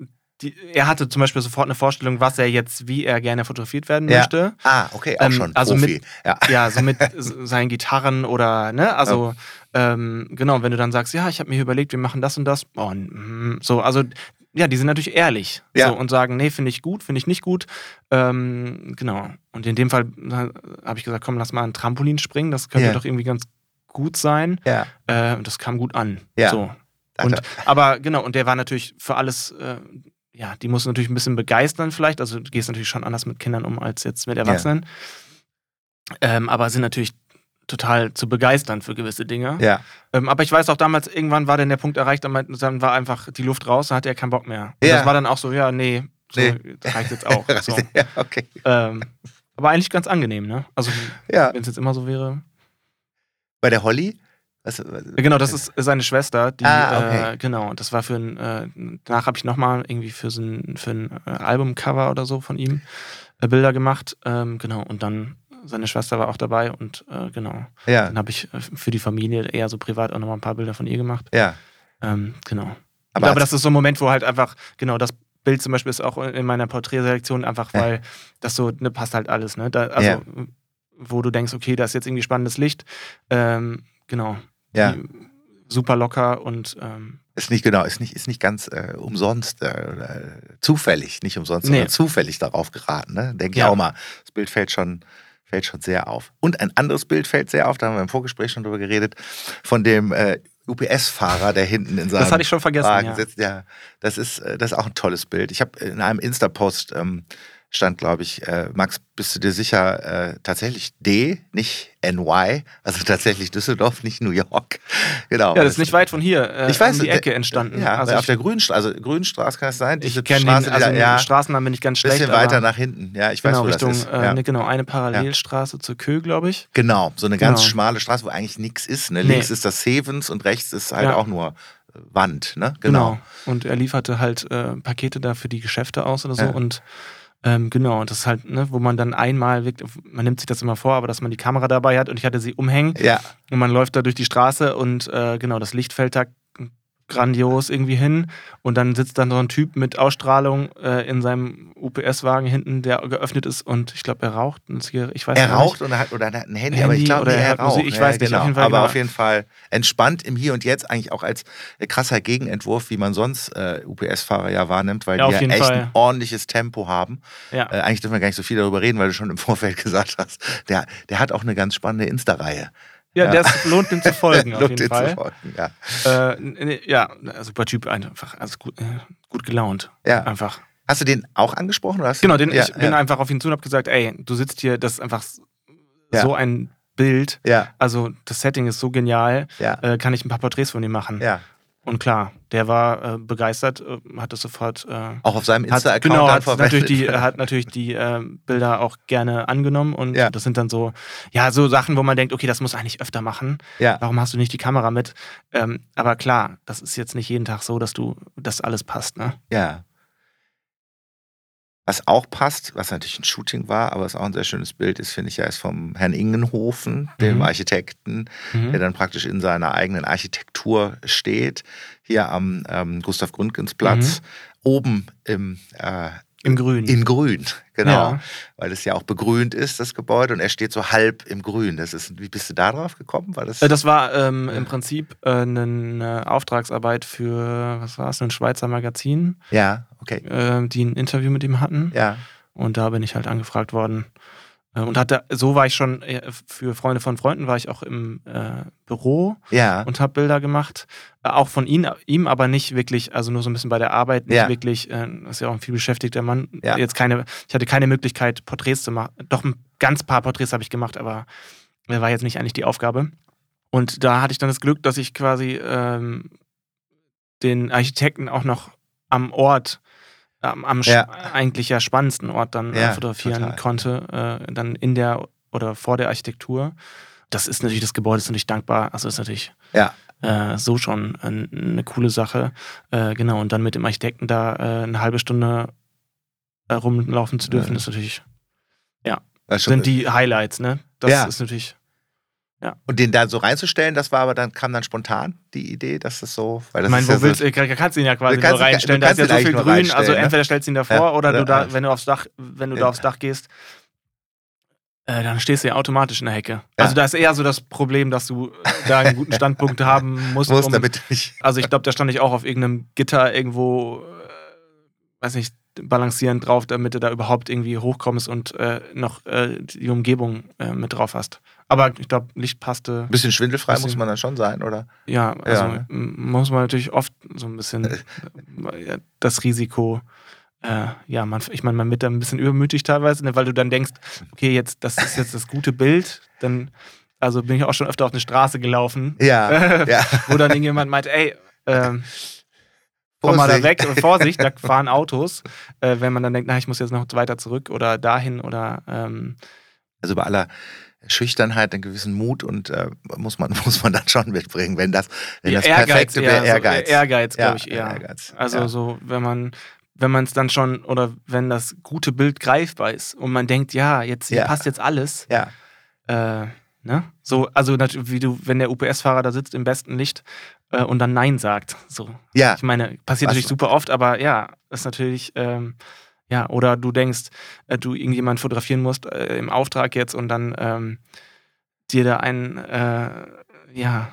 die, er hatte zum Beispiel sofort eine Vorstellung, was er jetzt, wie er gerne fotografiert werden ja. möchte. Ah, okay, auch ähm, schon. Also Profi. mit, ja. <laughs> ja, so mit <laughs> seinen Gitarren oder, ne, also ja. ähm, genau, wenn du dann sagst, ja, ich habe mir überlegt, wir machen das und das, oh, mm, so, also ja, die sind natürlich ehrlich ja. so, und sagen, nee, finde ich gut, finde ich nicht gut. Ähm, genau. Und in dem Fall habe ich gesagt, komm, lass mal ein Trampolin springen, das könnte doch irgendwie ganz gut sein. Ja. Äh, das kam gut an. Ja. So. Und, aber genau, und der war natürlich für alles, äh, ja, die muss natürlich ein bisschen begeistern vielleicht. Also du gehst natürlich schon anders mit Kindern um als jetzt mit Erwachsenen. Ja. Ähm, aber sind natürlich total zu begeistern für gewisse Dinge. Ja. Ähm, aber ich weiß auch damals, irgendwann war dann der Punkt erreicht, dann war einfach die Luft raus, dann hatte er keinen Bock mehr. Und ja. das war dann auch so, ja, nee, so, nee. das reicht jetzt auch. <laughs> So. ja, okay. Ähm, aber eigentlich ganz angenehm, ne? Also, ja. wenn es jetzt immer so wäre. Bei der Holly was, was, genau, das ist seine Schwester. Die, ah, okay. Äh, genau, das war für ein, äh, danach habe ich nochmal irgendwie für, so ein, für ein äh, Albumcover oder so von ihm äh, Bilder gemacht. Ähm, genau, und dann seine Schwester war auch dabei und äh, genau. Ja. Dann habe ich äh, für die Familie eher so privat auch nochmal ein paar Bilder von ihr gemacht. Ja. Ähm, genau. Aber, aber das ist so ein Moment, wo halt einfach, genau, das Bild zum Beispiel ist auch in meiner Porträtselektion einfach, weil ja. das so, ne, passt halt alles, ne? Da, also, ja. wo du denkst, okay, da ist jetzt irgendwie spannendes Licht. Ähm, genau. Ja. Super locker und ähm, ist nicht genau, ist nicht, ist nicht ganz äh, umsonst äh, äh zufällig, nicht umsonst, nee. sondern zufällig darauf geraten. Ne? Denke ja. ich auch mal. Das Bild fällt schon, fällt schon sehr auf. Und ein anderes Bild fällt sehr auf, da haben wir im Vorgespräch schon drüber geredet, von dem äh, UPS-Fahrer, der hinten in seinem Das hatte ich schon vergessen. Wagen ja. sitzt. Ja, das ist, äh, das ist auch ein tolles Bild. Ich habe in einem Insta-Post ähm, stand, glaube ich, äh, Max, bist du dir sicher, äh, tatsächlich D, nicht NY, also tatsächlich Düsseldorf, nicht New York. <laughs> Genau. Ja, das ist nicht weit von hier, äh, ich weiß, um die Ecke entstanden. Ja, also auf der Grünstraße, also Grünstraße kann es sein? Ich kenne den, also ja, Straßennamen bin ich ganz schlecht. Bisschen weiter nach hinten, ja, ich genau, weiß, wo Richtung, das ist. Äh, ne, genau, eine Parallelstraße ja. zur Kö, glaube ich. Genau, so eine ganz genau. schmale Straße, wo eigentlich nichts ist. Ne? Links nee. ist das Sevens und rechts ist halt ja. auch nur äh, Wand, ne? Genau. genau. Und er lieferte halt äh, Pakete da für die Geschäfte aus oder so und ähm, genau, und das ist halt, ne, wo man dann einmal, man nimmt sich das immer vor, aber dass man die Kamera dabei hat und ich hatte sie umhängen ja. und man läuft da durch die Straße und äh, genau, das Licht fällt da grandios irgendwie hin und dann sitzt dann so ein Typ mit Ausstrahlung äh, in seinem UPS-Wagen hinten, der geöffnet ist und ich glaube, er raucht. Ich weiß er raucht oder hat, oder hat ein Handy, Handy aber ich glaube, er, er raucht. Ich ja, weiß nicht, genau. auf jeden Fall. Aber genau. auf jeden Fall entspannt im Hier und Jetzt, eigentlich auch als krasser Gegenentwurf, wie man sonst äh, UPS-Fahrer ja wahrnimmt, weil ja, die ja echt Fall. ein ordentliches Tempo haben. Ja. Äh, eigentlich dürfen wir gar nicht so viel darüber reden, weil du schon im Vorfeld <laughs> gesagt hast, der, der hat auch eine ganz spannende Insta-Reihe. Ja, ja. das lohnt den zu folgen, <laughs> auf jeden Fall. Folgen, ja. Äh, ja, super Typ, einfach also gut, äh, gut gelaunt. Ja. Einfach. Hast du den auch angesprochen? Oder genau, den, ja, ich bin einfach auf ihn zu und habe gesagt, ey, du sitzt hier, das ist einfach so ein Bild. Ja. Also das Setting ist so genial. Ja. Äh, kann ich ein paar Porträts von ihm machen? Ja. Und klar, der war äh, begeistert, äh, hat es sofort. Äh, auch auf seinem Insta-Account genau, hat natürlich die, hat <laughs> natürlich die äh, Bilder auch gerne angenommen und ja. das sind dann so, ja, so Sachen, wo man denkt, okay, das muss eigentlich öfter machen. Ja. Warum hast du nicht die Kamera mit? Ähm, aber klar, das ist jetzt nicht jeden Tag so, dass du, dass alles passt, ne? Ja. Was auch passt, was natürlich ein Shooting war, aber was auch ein sehr schönes Bild ist, finde ich ja, ist vom Herrn Ingenhofen, dem mhm. Architekten, mhm. der dann praktisch in seiner eigenen Architektur steht, hier am ähm, Gustav Gründgens Platz, mhm. oben im äh, im Grün. In Grün, genau. Ja. Weil es ja auch begrünt ist, das Gebäude, und er steht so halb im Grün. Das ist, wie bist du da drauf gekommen? War das, äh, das war ähm, im Prinzip äh, eine Auftragsarbeit für, was war es, ein Schweizer Magazin. Ja, okay. Äh, die ein Interview mit ihm hatten. Ja. Und da bin ich halt angefragt worden, Äh, und hatte, so war ich schon, äh, für Freunde von Freunden war ich auch im äh, Büro ja. und habe Bilder gemacht. Äh, auch von ihn, ihm aber nicht wirklich, also nur so ein bisschen bei der Arbeit, nicht ja. wirklich, äh, ist ja auch ein viel beschäftigter Mann. Ja. Jetzt keine, ich hatte keine Möglichkeit, Porträts zu machen. Doch ein ganz paar Porträts habe ich gemacht, aber war jetzt nicht eigentlich die Aufgabe. Und da hatte ich dann das Glück, dass ich quasi ähm, den Architekten auch noch am Ort am, ja. eigentlich ja spannendsten Ort dann äh, ja, fotografieren total. konnte, äh, dann in der oder vor der Architektur. Das ist natürlich, das Gebäude ist natürlich dankbar, also ist natürlich ja. äh, so schon eine coole Sache. Äh, genau, und dann mit dem Architekten da äh, eine halbe Stunde äh, rumlaufen zu dürfen, ist natürlich, ja, sind die Highlights, ne? Das ist natürlich ja. Und den da so reinzustellen, das war aber dann, kam dann spontan die Idee, dass das so. Weil das ich meine, wo ja willst so, du, kannst du ihn ja quasi nur reinstellen, da ist ja so viel Grün, also ne? entweder stellst du ihn davor ja, oder, oder, du da, wenn du aufs Dach, wenn du da aufs Dach gehst, äh, dann stehst du ja automatisch in der Hecke. Also da ist eher so das Problem, dass du da einen guten <laughs> Standpunkt haben musst. Muss, um, damit nicht. Also ich glaube, da stand ich auch auf irgendeinem Gitter irgendwo, äh, weiß nicht, balancieren drauf, damit du da überhaupt irgendwie hochkommst und äh, noch äh, die Umgebung äh, mit drauf hast. Aber ich glaube, Licht passte. Ein bisschen schwindelfrei bisschen, muss man dann schon sein, oder? Ja, also ja. muss man natürlich oft so ein bisschen <laughs> das Risiko. Äh, ja, man, ich meine, man wird da ein bisschen übermütig teilweise, ne, weil du dann denkst, okay, jetzt, das ist jetzt das gute Bild, dann, also bin ich auch schon öfter auf eine Straße gelaufen, ja, <laughs> ja. wo dann irgendjemand meint, ey, ähm, komm mal da weg und <laughs> Vorsicht, da fahren Autos, äh, wenn man dann denkt, na, ich muss jetzt noch weiter zurück oder dahin oder ähm, also bei aller Schüchternheit, einen gewissen Mut und äh, muss, man, <laughs> muss man dann schon mitbringen, wenn das, wenn das Ehrgeiz perfekte wäre. Ehrgeiz. So, Ehrgeiz, glaube ich, eher. Ehrgeiz. Also ja. so, wenn man wenn man es dann schon oder wenn das gute Bild greifbar ist und man denkt, ja, jetzt ja. passt jetzt alles. Ja. Äh, ne? So, also wie du, wenn der UPS-Fahrer da sitzt im besten Licht äh, und dann Nein sagt. So. Ja. Ich meine, passiert natürlich super oft, aber ja, ist natürlich. Ähm, ja, oder du denkst, äh, du irgendjemand fotografieren musst äh, im Auftrag jetzt und dann ähm, dir da ein, äh, ja,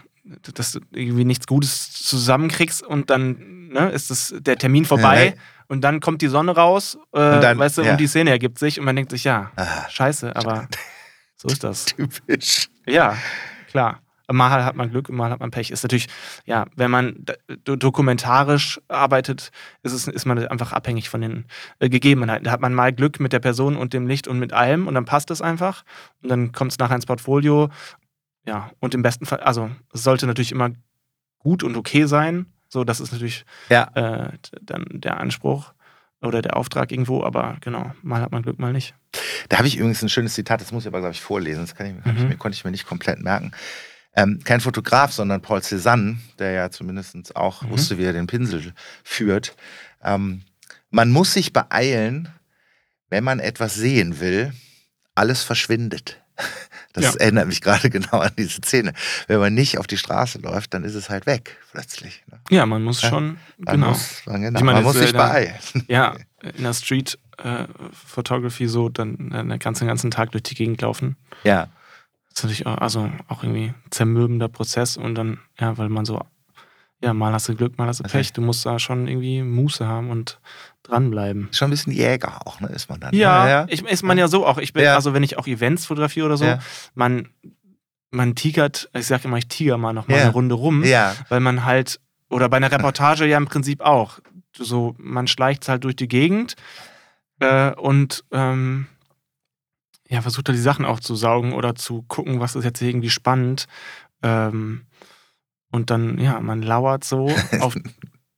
dass du irgendwie nichts Gutes zusammenkriegst und dann ne, ist das, der Termin vorbei ja, und dann kommt die Sonne raus, äh, dann, weißt du, ja. und die Szene ergibt sich und man denkt sich, ja, ah. scheiße, aber <laughs> so ist das. Typisch. Ja, klar. Mal hat man Glück, mal hat man Pech. Ist natürlich, ja, wenn man dokumentarisch arbeitet, ist, es, ist man einfach abhängig von den äh, Gegebenheiten. Da hat man mal Glück mit der Person und dem Licht und mit allem und dann passt es einfach. Und dann kommt es nachher ins Portfolio. Ja, und im besten Fall, also es sollte natürlich immer gut und okay sein. So, das ist natürlich ja. äh, dann der Anspruch oder der Auftrag irgendwo, aber genau, mal hat man Glück, mal nicht. Da habe ich übrigens ein schönes Zitat, das muss ich aber, glaube ich, vorlesen. Das ich, mhm. ich mir, konnte ich mir nicht komplett merken ähm, kein Fotograf, sondern Paul Cézanne, der ja zumindest auch mhm. wusste, wie er den Pinsel führt. Ähm, man muss sich beeilen, wenn man etwas sehen will, alles verschwindet. <laughs> Das ja. erinnert mich gerade <laughs> genau an diese Szene. Wenn man nicht auf die Straße läuft, dann ist es halt weg plötzlich. Ne? Ja, man muss schon, man genau. Muss, man, genau. Meine, man muss sich beeilen. <laughs> Ja, in der Street äh, Photography so dann äh, den ganzen, ganzen Tag durch die Gegend laufen. Ja. Das ist natürlich auch, also auch irgendwie zermürbender Prozess und dann, ja, weil man so, ja, mal hast du Glück, mal hast du Pech. Du musst da schon irgendwie Muße haben und dranbleiben. Schon ein bisschen Jäger auch, ne, ist man dann. Ja, ja. Ich, ist man ja so auch. Ich bin, ja. also wenn ich auch Events fotografiere oder so, ja. man, man tigert, ich sag immer, ich tiger mal noch mal eine Runde rum, ja. weil man halt, oder bei einer Reportage ja im Prinzip auch, so, man schleicht halt durch die Gegend äh, und ähm, ja, versucht er die Sachen aufzusaugen oder zu gucken, was ist jetzt irgendwie spannend. Ähm, und dann, ja, man lauert so <laughs> auf,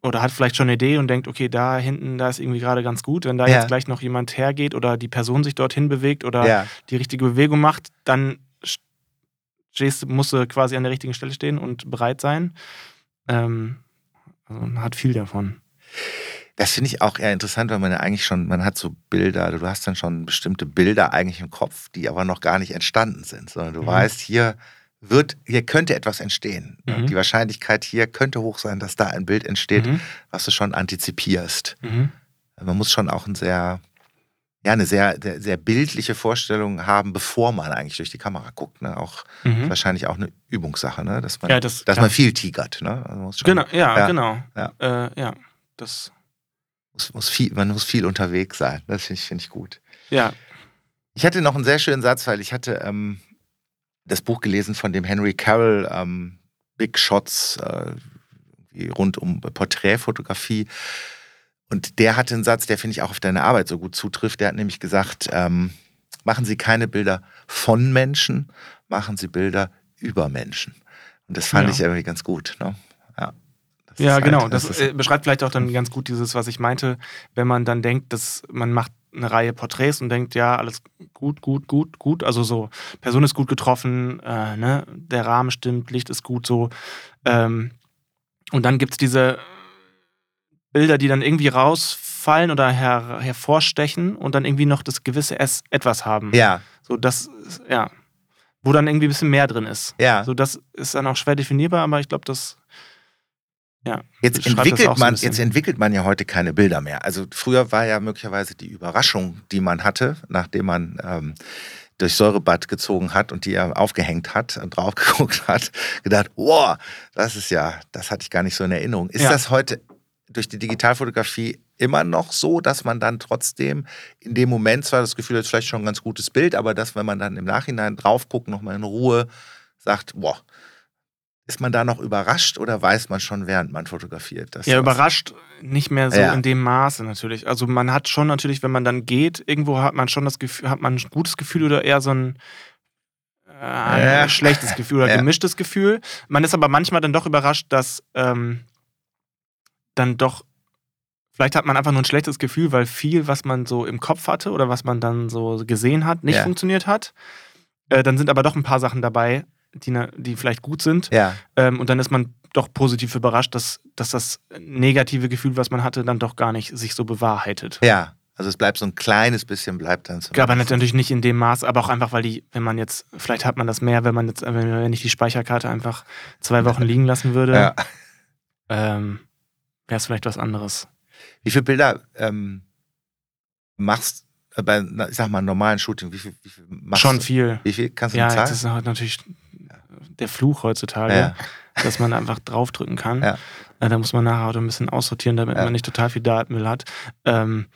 oder hat vielleicht schon eine Idee und denkt, okay, da hinten, da ist irgendwie gerade ganz gut. Wenn da ja. jetzt gleich noch jemand hergeht oder die Person sich dorthin bewegt oder ja. die richtige Bewegung macht, dann stehst, musst du quasi an der richtigen Stelle stehen und bereit sein. Ähm, also man hat viel davon. Das finde ich auch eher interessant, weil man ja eigentlich schon, man hat so Bilder, du hast dann schon bestimmte Bilder eigentlich im Kopf, die aber noch gar nicht entstanden sind, sondern du mhm. weißt, hier wird, hier könnte etwas entstehen. Mhm. Die Wahrscheinlichkeit hier könnte hoch sein, dass da ein Bild entsteht, mhm. was du schon antizipierst. Mhm. Man muss schon auch ein sehr, ja, eine sehr, sehr, sehr, bildliche Vorstellung haben, bevor man eigentlich durch die Kamera guckt. Ne? Auch mhm. wahrscheinlich auch eine Übungssache, ne? dass man, ja, das, dass man viel tigert. Ne? Also genau, ja, ja, genau. Ja. Äh, ja, das muss, muss viel, man muss viel unterwegs sein. Das finde ich, find ich gut. Ja. Ich hatte noch einen sehr schönen Satz, weil ich hatte ähm, das Buch gelesen von dem Henry Carroll, ähm, Big Shots, äh, rund um Porträtfotografie. Und der hatte einen Satz, der finde ich auch auf deine Arbeit so gut zutrifft. Der hat nämlich gesagt, ähm, machen Sie keine Bilder von Menschen, machen Sie Bilder über Menschen. Und das fand ja. ich irgendwie ganz gut. Ne? Ja, ja halt, genau. Das, das äh, beschreibt vielleicht auch dann ganz gut dieses, was ich meinte, wenn man dann denkt, dass man macht eine Reihe Porträts und denkt, ja, alles gut, gut, gut, gut. Also so, Person ist gut getroffen, äh, ne? der Rahmen stimmt, Licht ist gut so. Ähm, und dann gibt es diese Bilder, die dann irgendwie rausfallen oder her hervorstechen und dann irgendwie noch das gewisse S etwas haben. Ja. So, das, ja. Wo dann irgendwie ein bisschen mehr drin ist. Ja. So, das ist dann auch schwer definierbar, aber ich glaube, das ja, jetzt entwickelt man, so jetzt entwickelt man ja heute keine Bilder mehr. Also früher war ja möglicherweise die Überraschung, die man hatte, nachdem man ähm, durch Säurebad gezogen hat und die er aufgehängt hat und drauf <laughs> geguckt hat, gedacht, wow, das ist ja, das hatte ich gar nicht so in Erinnerung. Ist ja. das heute durch die Digitalfotografie immer noch so, dass man dann trotzdem in dem Moment zwar das Gefühl hat, vielleicht schon ein ganz gutes Bild, aber dass, wenn man dann im Nachhinein drauf guckt, nochmal in Ruhe sagt, boah, ist man da noch überrascht oder weiß man schon, während man fotografiert? ja, überrascht nicht mehr so ja. in dem Maße natürlich. Also man hat schon natürlich, wenn man dann geht, irgendwo hat man schon das Gefühl, hat man ein gutes Gefühl oder eher so ein, äh, ein schlechtes Gefühl oder <laughs> ja. gemischtes Gefühl. Man ist aber manchmal dann doch überrascht, dass ähm, dann doch, vielleicht hat man einfach nur ein schlechtes Gefühl, weil viel, was man so im Kopf hatte oder was man dann so gesehen hat, nicht funktioniert hat. Äh, dann sind aber doch ein paar Sachen dabei, die, die vielleicht gut sind. Ja. Ähm, und dann ist man doch positiv überrascht, dass, dass das negative Gefühl, was man hatte, dann doch gar nicht sich so bewahrheitet. Ja. Also es bleibt so ein kleines bisschen, bleibt dann so. Ja, aber natürlich nicht in dem Maß, aber auch einfach, weil die, wenn man jetzt, vielleicht hat man das mehr, wenn man jetzt, wenn ich die Speicherkarte einfach zwei Wochen liegen lassen würde, ja. ähm, wäre es vielleicht was anderes. Wie viele Bilder ähm, machst bei, ich sag mal, normalen Shooting, wie viel, wie viel machst Schon viel. Wie viel kannst du Ja, das ist halt natürlich der Fluch heutzutage, ja. dass man einfach draufdrücken kann. Ja. Äh, da muss man nachher auch ein bisschen aussortieren, damit ja. man nicht total viel Datenmüll hat. Ähm,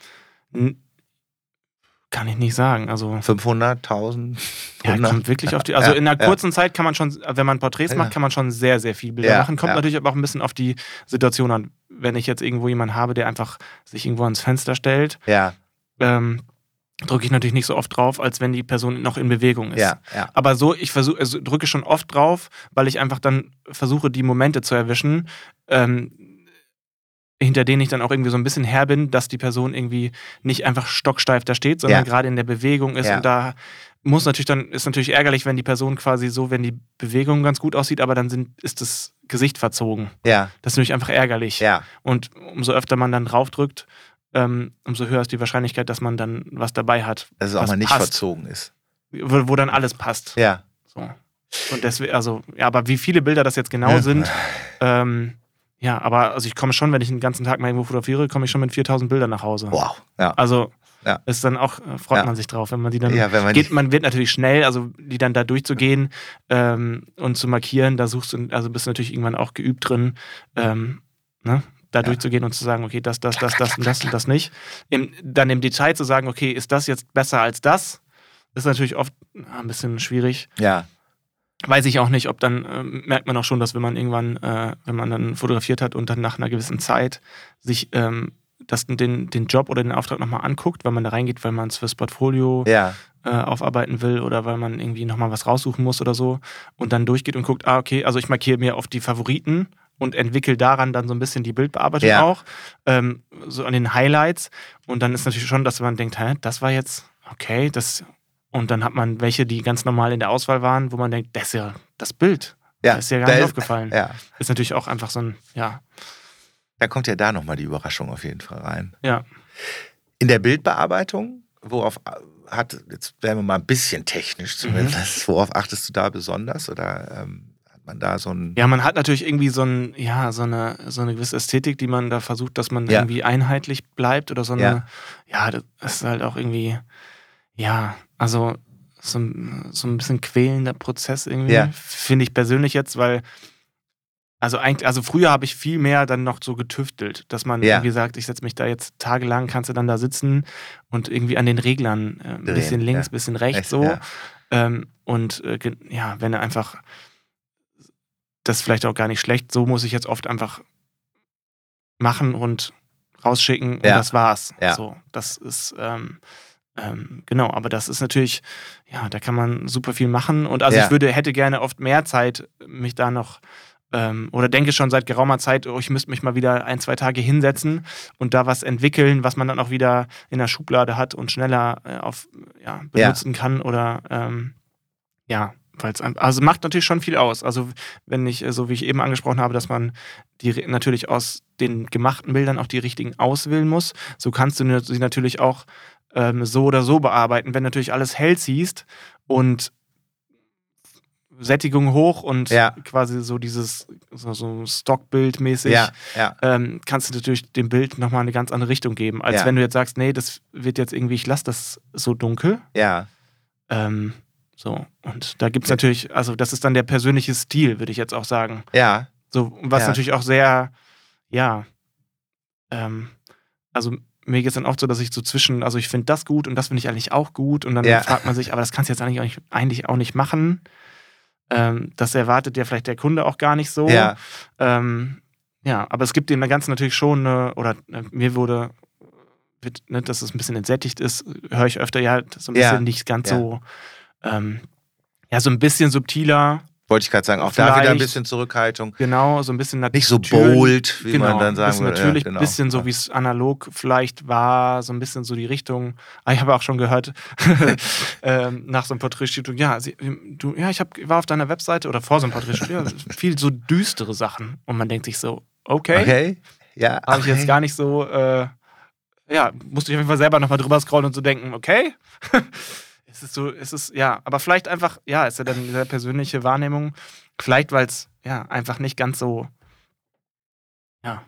kann ich nicht sagen. Also 500, 1000. Ja, kommt wirklich auf die. Also in einer kurzen Zeit kann man schon, wenn man Porträts macht, kann man schon sehr, sehr viel Bilder machen. Kommt natürlich aber auch ein bisschen auf die Situation an. Wenn ich jetzt irgendwo jemanden habe, der einfach sich irgendwo ans Fenster stellt, ja. ähm, drücke ich natürlich nicht so oft drauf, als wenn die Person noch in Bewegung ist. Ja, ja. Aber so, ich versuche, also drücke schon oft drauf, weil ich einfach dann versuche, die Momente zu erwischen, ähm, hinter denen ich dann auch irgendwie so ein bisschen her bin, dass die Person irgendwie nicht einfach stocksteif da steht, sondern ja. gerade in der Bewegung ist. Und da muss natürlich dann, ist natürlich ärgerlich, wenn die Person quasi so, wenn die Bewegung ganz gut aussieht, aber dann sind, ist das Gesicht verzogen. Ja. Das ist natürlich einfach ärgerlich. Ja. Und umso öfter man dann draufdrückt, ähm, umso höher ist die Wahrscheinlichkeit, dass man dann was dabei hat. Dass es auch mal nicht passt, verzogen ist. Wo, wo, dann alles passt. Ja. So. Und deswegen, also, ja, aber wie viele Bilder das jetzt genau ja. sind, ähm, ja, aber also ich komme schon, wenn ich den ganzen Tag mal irgendwo fotografiere, komme ich schon mit 4000 Bildern nach Hause. Wow. Ja. Also ja. ist dann auch, äh, freut ja. man sich drauf, wenn man die dann ja, wenn man geht, man wird natürlich schnell, also die dann da durchzugehen ähm, und zu markieren, da suchst du, also bist du natürlich irgendwann auch geübt drin, ähm, ne? Da ja. durchzugehen und zu sagen, okay, das, das, das, das und das und das nicht. Im, dann im Detail zu sagen, okay, ist das jetzt besser als das, ist natürlich oft ein bisschen schwierig. Ja. Weiß ich auch nicht, ob dann äh, merkt man auch schon, dass wenn man irgendwann, äh, wenn man dann fotografiert hat und dann nach einer gewissen Zeit sich ähm, das, den, den Job oder den Auftrag nochmal anguckt, weil man da reingeht, weil man es fürs Portfolio ja. äh, aufarbeiten will oder weil man irgendwie nochmal was raussuchen muss oder so und dann durchgeht und guckt, ah, okay, also ich markiere mir oft die Favoriten und entwickle daran dann so ein bisschen die Bildbearbeitung ja. auch, ähm, so an den Highlights. Und dann ist natürlich schon, dass man denkt, hä, das war jetzt okay, das. Und dann hat man welche, die ganz normal in der Auswahl waren, wo man denkt, das ist ja das Bild. Ja, das ist ja gar nicht ist, aufgefallen. Ja. Ist natürlich auch einfach so ein, ja. Da kommt ja da nochmal die Überraschung auf jeden Fall rein. Ja. In der Bildbearbeitung, worauf hat, jetzt werden wir mal ein bisschen technisch zumindest, mhm. <laughs> worauf achtest du da besonders? Oder ähm, man da so ein. Ja, man hat natürlich irgendwie so, ein, ja, so, eine, so eine gewisse Ästhetik, die man da versucht, dass man ja. irgendwie einheitlich bleibt oder so eine. Ja. ja, das ist halt auch irgendwie, ja, also so, so ein bisschen quälender Prozess irgendwie, ja. finde ich persönlich jetzt, weil also eigentlich, also früher habe ich viel mehr dann noch so getüftelt, dass man ja. irgendwie sagt, ich setze mich da jetzt tagelang, kannst du dann da sitzen und irgendwie an den Reglern äh, ein bisschen links, ja. bisschen rechts so. Ähm, und äh, ja, wenn er einfach das ist vielleicht auch gar nicht schlecht, so muss ich jetzt oft einfach machen und rausschicken und das war's. Ja. So, das ist ähm, ähm, genau, aber das ist natürlich, ja, da kann man super viel machen. Und also ich würde, hätte gerne oft mehr Zeit, mich da noch ähm, oder denke schon seit geraumer Zeit, oh, ich müsste mich mal wieder ein, zwei Tage hinsetzen und da was entwickeln, was man dann auch wieder in der Schublade hat und schneller äh, auf, ja, benutzen ja. kann oder ähm, ja, weil es also macht natürlich schon viel aus. Also wenn ich, äh, so wie ich eben angesprochen habe, dass man die natürlich aus den gemachten Bildern auch die richtigen auswählen muss, so kannst du sie natürlich auch ähm, so oder so bearbeiten. Wenn natürlich alles hell siehst und Sättigung hoch und ja. quasi so dieses so, so Stockbild-mäßig, ja, ja. ähm, kannst du natürlich dem Bild nochmal eine ganz andere Richtung geben, als wenn du jetzt sagst, nee, das wird jetzt irgendwie, ich lasse das so dunkel. Ja. Ähm, so, und da gibt es natürlich, also das ist dann der persönliche Stil, würde ich jetzt auch sagen. Ja. So, was natürlich auch sehr, ja, ähm, also mir geht es dann oft so, dass ich so zwischen, also ich finde das gut und das finde ich eigentlich auch gut und dann fragt man sich, aber das kannst du jetzt eigentlich auch nicht, eigentlich auch nicht machen. Ähm, das erwartet ja vielleicht der Kunde auch gar nicht so. Ja, ähm, ja aber es gibt dem Ganzen natürlich schon, eine, oder äh, mir wurde, wird, ne, dass es ein bisschen entsättigt ist, höre ich öfter ja so ein bisschen ja. nicht ganz ja. so, ähm, ja, so ein bisschen subtiler. Wollte ich gerade sagen, auch da wieder ein bisschen Zurückhaltung. Genau, so ein bisschen Nicht so bold, wie genau, man dann sagen würde. Natürlich ein ja, genau. bisschen so, wie es analog vielleicht war, so ein bisschen so die Richtung. Ah, ich habe auch schon gehört, <laughs> ähm, nach so einem Porträtstudio, ja, sie, du, ja, ich hab, war auf deiner Webseite oder vor so einem Porträtstudio, <laughs> viel so düstere Sachen. Und man denkt sich so, okay, okay. ja. Habe okay. ich jetzt gar nicht so, äh, ja, musste ich auf jeden Fall selber nochmal drüber scrollen und so denken, okay. <laughs> Es ist so, es ist, ja, aber vielleicht einfach, ja, ist ja dann diese persönliche Wahrnehmung. Vielleicht, weil es, ja, einfach nicht ganz so, ja.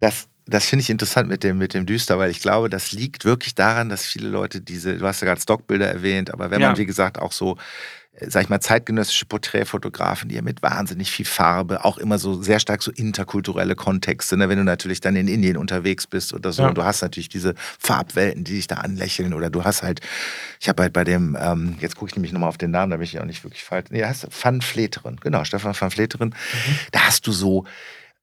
Das, das finde ich interessant mit dem, mit dem Düster, weil ich glaube, das liegt wirklich daran, dass viele Leute diese, du hast ja gerade Stockbilder erwähnt, aber wenn ja. man, wie gesagt, auch so sag ich mal, zeitgenössische Porträtfotografen, die ja mit wahnsinnig viel Farbe, auch immer so sehr stark so interkulturelle Kontexte, ne? wenn du natürlich dann in Indien unterwegs bist oder so, ja. und du hast natürlich diese Farbwelten, die dich da anlächeln, oder du hast halt, ich habe halt bei dem, ähm, jetzt gucke ich nämlich nochmal auf den Namen, da bin ich auch nicht wirklich falsch, nee, heißt Van Fleteren, genau, Stefan Van Fleteren, mhm. da hast du so,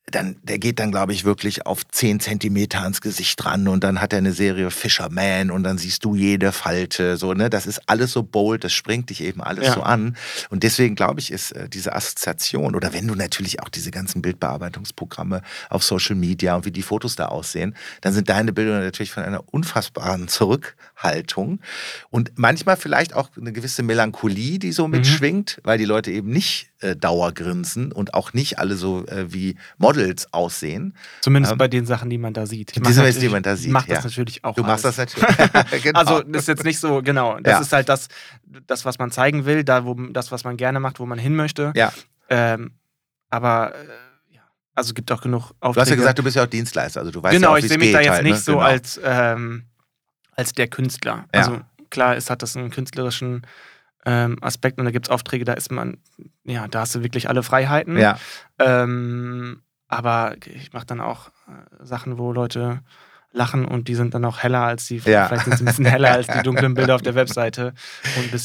dann, der geht dann, glaube ich, wirklich auf 10 Zentimeter ans Gesicht ran und dann hat er eine Serie Fisherman und dann siehst du jede Falte. So, ne? Das ist alles so bold, das springt dich eben alles ja. so an. Und deswegen, glaube ich, ist äh, diese Assoziation, oder wenn du natürlich auch diese ganzen Bildbearbeitungsprogramme auf Social Media und wie die Fotos da aussehen, dann sind deine Bilder natürlich von einer unfassbaren <laughs> Zurückhaltung und manchmal vielleicht auch eine gewisse Melancholie, die so mhm. mitschwingt, weil die Leute eben nicht äh, Dauergrinsen und auch nicht alle so äh, wie Models aussehen. Zumindest ähm, bei den Sachen, die man da sieht. Ich mache die man da sieht. Mach ja. das natürlich auch. Du machst das natürlich. <laughs> genau. Also das ist jetzt nicht so, genau. Das ja. ist halt das, das, was man zeigen will, da, wo, das, was man gerne macht, wo man hin möchte. Ja. Ähm, aber äh, also es gibt auch genug Aufträge. Du hast ja gesagt, du bist ja auch Dienstleister, also du weißt genau, ja auch, ich sehe mich da jetzt halt, nicht ne? so genau. als, ähm, als der Künstler. Ja. Also klar, es hat das einen künstlerischen ähm, Aspekt und da gibt es Aufträge, da ist man, ja, da hast du wirklich alle Freiheiten. Ja. Ähm, aber ich mache dann auch äh, Sachen, wo Leute lachen und die sind dann auch heller als die, ja. vielleicht sind sie ein bisschen heller als die dunklen Bilder auf der <laughs> Webseite.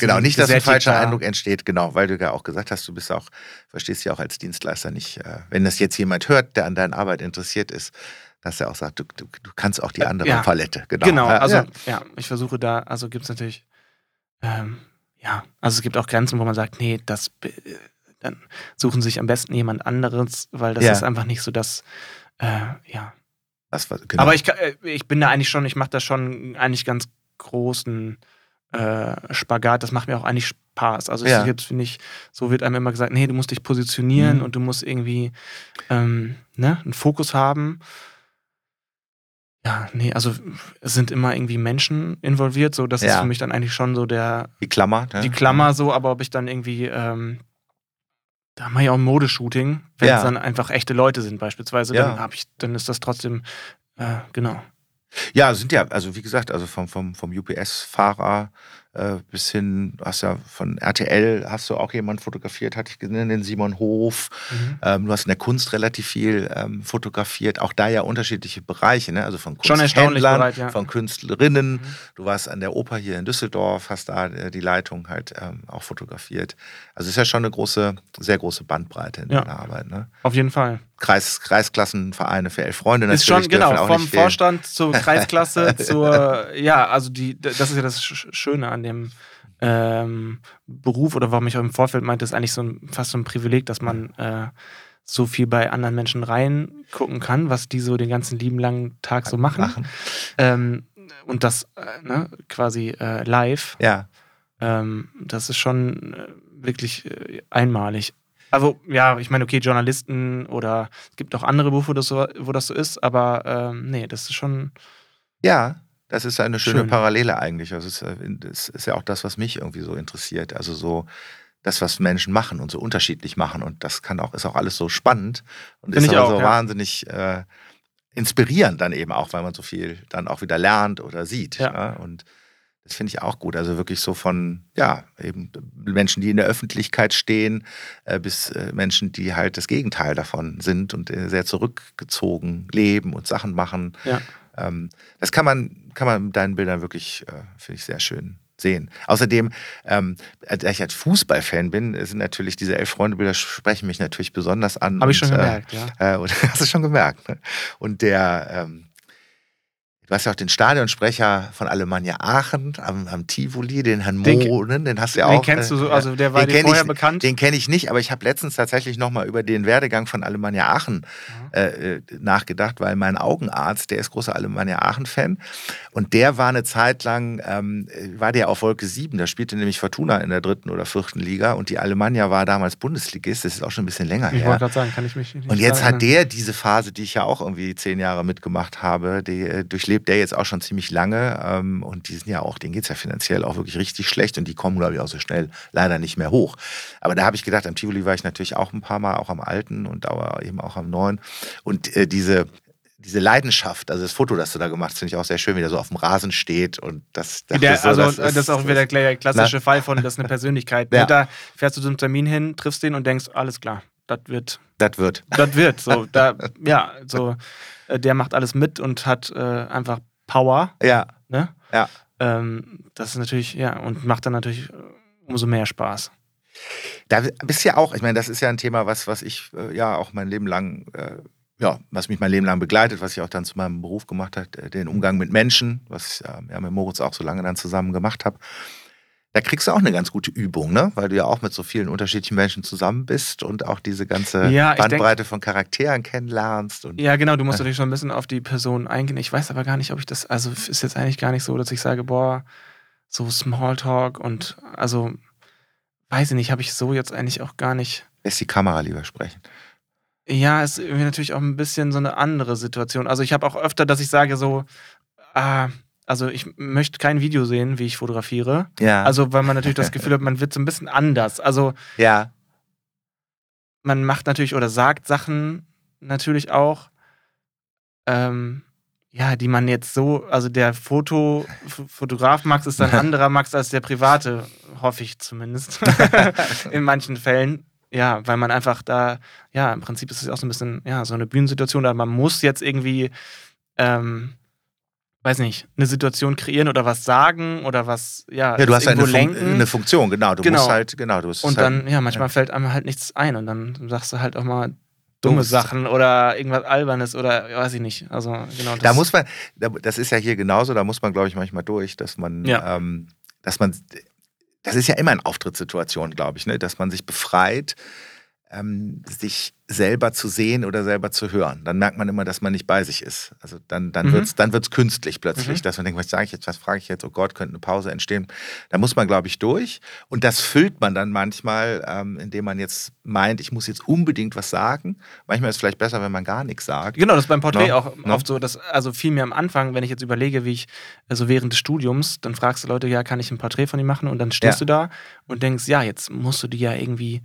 genau, nicht, dass ein falscher Eindruck entsteht, genau, weil du ja auch gesagt hast, du bist auch, verstehst ja auch als Dienstleister nicht, äh, wenn das jetzt jemand hört, der an deiner Arbeit interessiert ist, dass er auch sagt, du, du, du kannst auch die andere ja. Palette. Genau, genau also ja. ja. ich versuche da, also gibt es natürlich ähm, ja, also es gibt auch Grenzen, wo man sagt, nee, das dann suchen sich am besten jemand anderes, weil das ja. ist einfach nicht so das, äh, ja. Das war, genau. Aber ich, äh, ich bin da eigentlich schon, ich mache da schon eigentlich ganz großen äh, Spagat. Das macht mir auch eigentlich Spaß. Also ja. jetzt finde ich, so wird einem immer gesagt, nee, du musst dich positionieren mhm. und du musst irgendwie ähm, ne, einen Fokus haben. Ja, nee, also es sind immer irgendwie Menschen involviert, so das ja. ist für mich dann eigentlich schon so der die Klammer, ne? die Klammer so, aber ob ich dann irgendwie ähm, da mache ich auch ein Modeshooting, wenn ja. es dann einfach echte Leute sind beispielsweise, dann habe ich, dann ist das trotzdem äh, genau. Ja, sind ja, also wie gesagt, also vom, vom, vom UPS-Fahrer äh, bis hin, hast ja von RTL hast du auch jemanden fotografiert, hatte ich gesehen, den Simon Hof. Mhm. Ähm, du hast in der Kunst relativ viel ähm, fotografiert, auch da ja unterschiedliche Bereiche, ne? also von Kunsthändlern, bereit, ja. von Künstlerinnen. Mhm. Du warst an der Oper hier in Düsseldorf, hast da äh, die Leitung halt ähm, auch fotografiert. Also ist ja schon eine große, sehr große Bandbreite in ja. deiner Arbeit. Ne? Auf jeden Fall. Kreis, Kreisklassenvereine für elf Freunde. Ist schon, genau, vom Vorstand zur <laughs> Kreisklasse zur, ja, also die, das ist ja das Schöne an dem ähm, Beruf oder warum ich auch im Vorfeld meinte, ist eigentlich so ein, fast so ein Privileg, dass man äh, so viel bei anderen Menschen reingucken kann, was die so den ganzen lieben langen Tag so machen. machen. Ähm, und das äh, ne, quasi äh, live. Ja. Ähm, das ist schon äh, wirklich äh, einmalig. Also ja, ich meine, okay, Journalisten oder es gibt auch andere Berufe, wo das so, wo das so ist, aber ähm, nee, das ist schon. Ja, das ist eine schöne Schön. Parallele eigentlich. Also es ist, das ist ja auch das, was mich irgendwie so interessiert. Also so das, was Menschen machen und so unterschiedlich machen. Und das kann auch, ist auch alles so spannend und Find ist auch, so ja. wahnsinnig äh, inspirierend dann eben auch, weil man so viel dann auch wieder lernt oder sieht. Ja. ja? Und das finde ich auch gut. Also wirklich so von, ja, eben Menschen, die in der Öffentlichkeit stehen, äh, bis äh, Menschen, die halt das Gegenteil davon sind und äh, sehr zurückgezogen leben und Sachen machen. Ja. Ähm, das kann man, kann man mit deinen Bildern wirklich, äh, finde ich, sehr schön sehen. Außerdem, ähm, da ich halt Fußballfan bin, sind natürlich diese elf Freunde-Bilder sprechen mich natürlich besonders an. Habe ich schon gemerkt, ja. Äh, und, <laughs> hast du schon gemerkt. Ne? Und der, ähm, hast ja auch den Stadionsprecher von Alemannia Aachen am, am Tivoli, den Herrn Mohnen, den hast du ja auch. Den kennst du so, äh, also der war dir vorher ich, bekannt? Den kenne ich nicht, aber ich habe letztens tatsächlich nochmal über den Werdegang von Alemannia Aachen äh, äh, nachgedacht, weil mein Augenarzt, der ist großer Alemannia Aachen-Fan und der war eine Zeit lang, ähm, war der auf Wolke 7, da spielte nämlich Fortuna in der dritten oder vierten Liga und die Alemannia war damals Bundesligist, das ist auch schon ein bisschen länger ich her. Ich wollte gerade sagen, kann ich mich nicht Und jetzt hat der diese Phase, die ich ja auch irgendwie zehn Jahre mitgemacht habe, die äh, durchlebt der jetzt auch schon ziemlich lange. Ähm, und die sind ja auch, denen geht es ja finanziell auch wirklich richtig schlecht und die kommen, glaube ich, auch so schnell leider nicht mehr hoch. Aber da habe ich gedacht, am Tivoli war ich natürlich auch ein paar Mal, auch am alten und aber eben auch am neuen. Und äh, diese, diese Leidenschaft, also das Foto, das du da gemacht hast, finde ich auch sehr schön, wie der so auf dem Rasen steht und das. Der, so, also das ist, das ist, auch wieder der klassische na? Fall von, das ist eine Persönlichkeit. <laughs> Ja. Da fährst du zum Termin hin, triffst den und denkst, alles klar, das wird. Das wird. Das wird. So, <laughs> da, ja, so, der macht alles mit und hat äh, einfach Power. Ja. Ne? Ja. Ähm, das ist natürlich, ja, und macht dann natürlich äh, umso mehr Spaß. Da bist du ja auch, ich meine, das ist ja ein Thema, was, was ich äh, ja auch mein Leben lang, äh, ja, was mich mein Leben lang begleitet, was ich auch dann zu meinem Beruf gemacht habe, äh, den Umgang mit Menschen, was ich ja, mit Moritz auch so lange dann zusammen gemacht habe da kriegst du auch eine ganz gute Übung, ne? Weil du ja auch mit so vielen unterschiedlichen Menschen zusammen bist und auch diese ganze ja, Bandbreite denk, von Charakteren kennenlernst. Und, ja, genau, du musst natürlich schon ein bisschen auf die Person eingehen. Ich weiß aber gar nicht, ob ich das, also ist jetzt eigentlich gar nicht so, dass ich sage, boah, so Smalltalk und also weiß ich nicht, habe ich so jetzt eigentlich auch gar nicht. Lässt die Kamera lieber sprechen. Ja, ist irgendwie natürlich auch ein bisschen so eine andere Situation. Also ich habe auch öfter, dass ich sage so, ah, also ich möchte kein Video sehen, wie ich fotografiere. Ja. Also, weil man natürlich das <laughs> Gefühl hat, man wird so ein bisschen anders. Also, ja. Man macht natürlich oder sagt Sachen natürlich auch, ähm, ja, die man jetzt so, also der Foto, Fotograf Max ist ein <laughs> anderer Max als der private, hoffe ich zumindest. <laughs> In manchen Fällen. Ja, weil man einfach da, ja, im Prinzip ist es auch so ein bisschen, ja, so eine Bühnensituation, da man muss jetzt irgendwie, ähm, weiß nicht, eine Situation kreieren oder was sagen oder was, ja, ja du hast eine, Fun eine Funktion, genau. Du genau. musst halt, genau, du Und dann, halt, ja, manchmal ja. fällt einem halt nichts ein und dann sagst du halt auch mal dumme Sachen oder irgendwas Albernes oder weiß ich nicht. Also genau. da muss man, das ist ja hier genauso, da muss man, glaube ich, manchmal durch, dass man, ja. ähm, dass man, das ist ja immer eine Auftrittssituation, glaube ich, ne? dass man sich befreit, ähm, sich selber zu sehen oder selber zu hören. Dann merkt man immer, dass man nicht bei sich ist. Also dann, dann mhm. wird es dann wird's künstlich plötzlich, mhm. dass man denkt, was sage ich jetzt, was frage ich jetzt, oh Gott, könnte eine Pause entstehen. Da muss man, glaube ich, durch. Und das füllt man dann manchmal, ähm, indem man jetzt meint, ich muss jetzt unbedingt was sagen. Manchmal ist es vielleicht besser, wenn man gar nichts sagt. Genau, das ist beim Porträt no? auch no? oft so, dass, also viel mehr am Anfang, wenn ich jetzt überlege, wie ich, also während des Studiums, dann fragst du Leute, ja, kann ich ein Porträt von ihm machen? Und dann stehst ja. du da und denkst, ja, jetzt musst du die ja irgendwie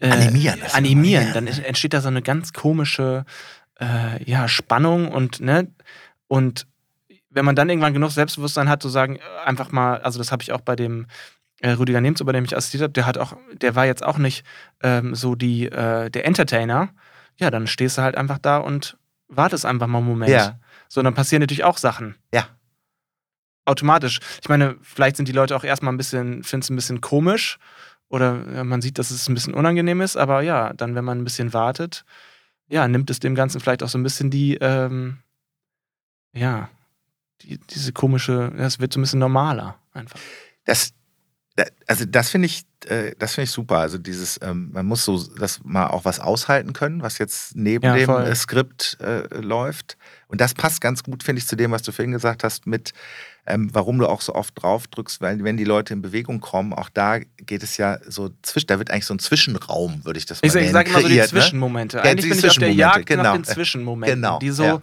äh, animieren. animieren. Dann entsteht da so eine ganz komische äh, ja, Spannung und, ne, und wenn man dann irgendwann genug Selbstbewusstsein hat, zu sagen, äh, einfach mal, also das habe ich auch bei dem äh, Rüdiger Nemzo, bei dem ich assistiert habe, der hat auch, der war jetzt auch nicht ähm, so die, äh, der Entertainer. Ja, dann stehst du halt einfach da und wartest einfach mal einen Moment. Ja. So, dann passieren natürlich auch Sachen. Ja. Automatisch. Ich meine, vielleicht sind die Leute auch erstmal ein bisschen, finden es ein bisschen komisch oder ja, man sieht, dass es ein bisschen unangenehm ist, aber ja, dann, wenn man ein bisschen wartet, ja, nimmt es dem Ganzen vielleicht auch so ein bisschen die, ähm, ja, die, diese komische, es wird so ein bisschen normaler einfach. Das, also das finde ich, äh, das finde ich super. Also dieses, ähm, man muss so, das mal auch was aushalten können, was jetzt neben ja, dem äh, Skript äh, läuft. Und das passt ganz gut, finde ich, zu dem, was du vorhin gesagt hast, mit ähm, warum du auch so oft drauf drückst, weil wenn die Leute in Bewegung kommen, auch da geht es ja so zwischen, da wird eigentlich so ein Zwischenraum, würde ich das mal ich, nennen. Ich sage immer so die ne? Zwischenmomente. Ne? Eigentlich ja, bin ich auf der Jagd genau. nach den Zwischenmomenten, genau. die so, ja.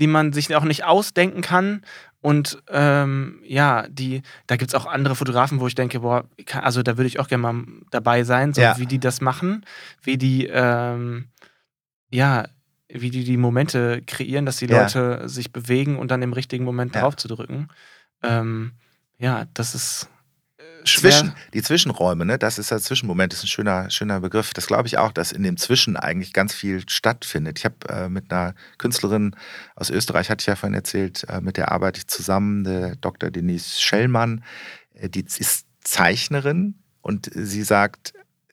die man sich auch nicht ausdenken kann und ähm, ja, die, da gibt es auch andere Fotografen, wo ich denke, boah, also da würde ich auch gerne mal dabei sein, so ja. wie die das machen, wie die, ähm, ja, wie die die Momente kreieren, dass die ja. Leute sich bewegen und dann im richtigen Moment ja. drauf zu drücken. Ähm, ja, das ist zwischen, die Zwischenräume, ne, das ist der Zwischenmoment, ist ein schöner, schöner Begriff. Das glaube ich auch, dass in dem Zwischen eigentlich ganz viel stattfindet. Ich habe äh, mit einer Künstlerin aus Österreich, hatte ich ja vorhin erzählt, äh, mit der arbeite ich zusammen, der Dr. Denise Schellmann, äh, die ist Zeichnerin und sie sagt,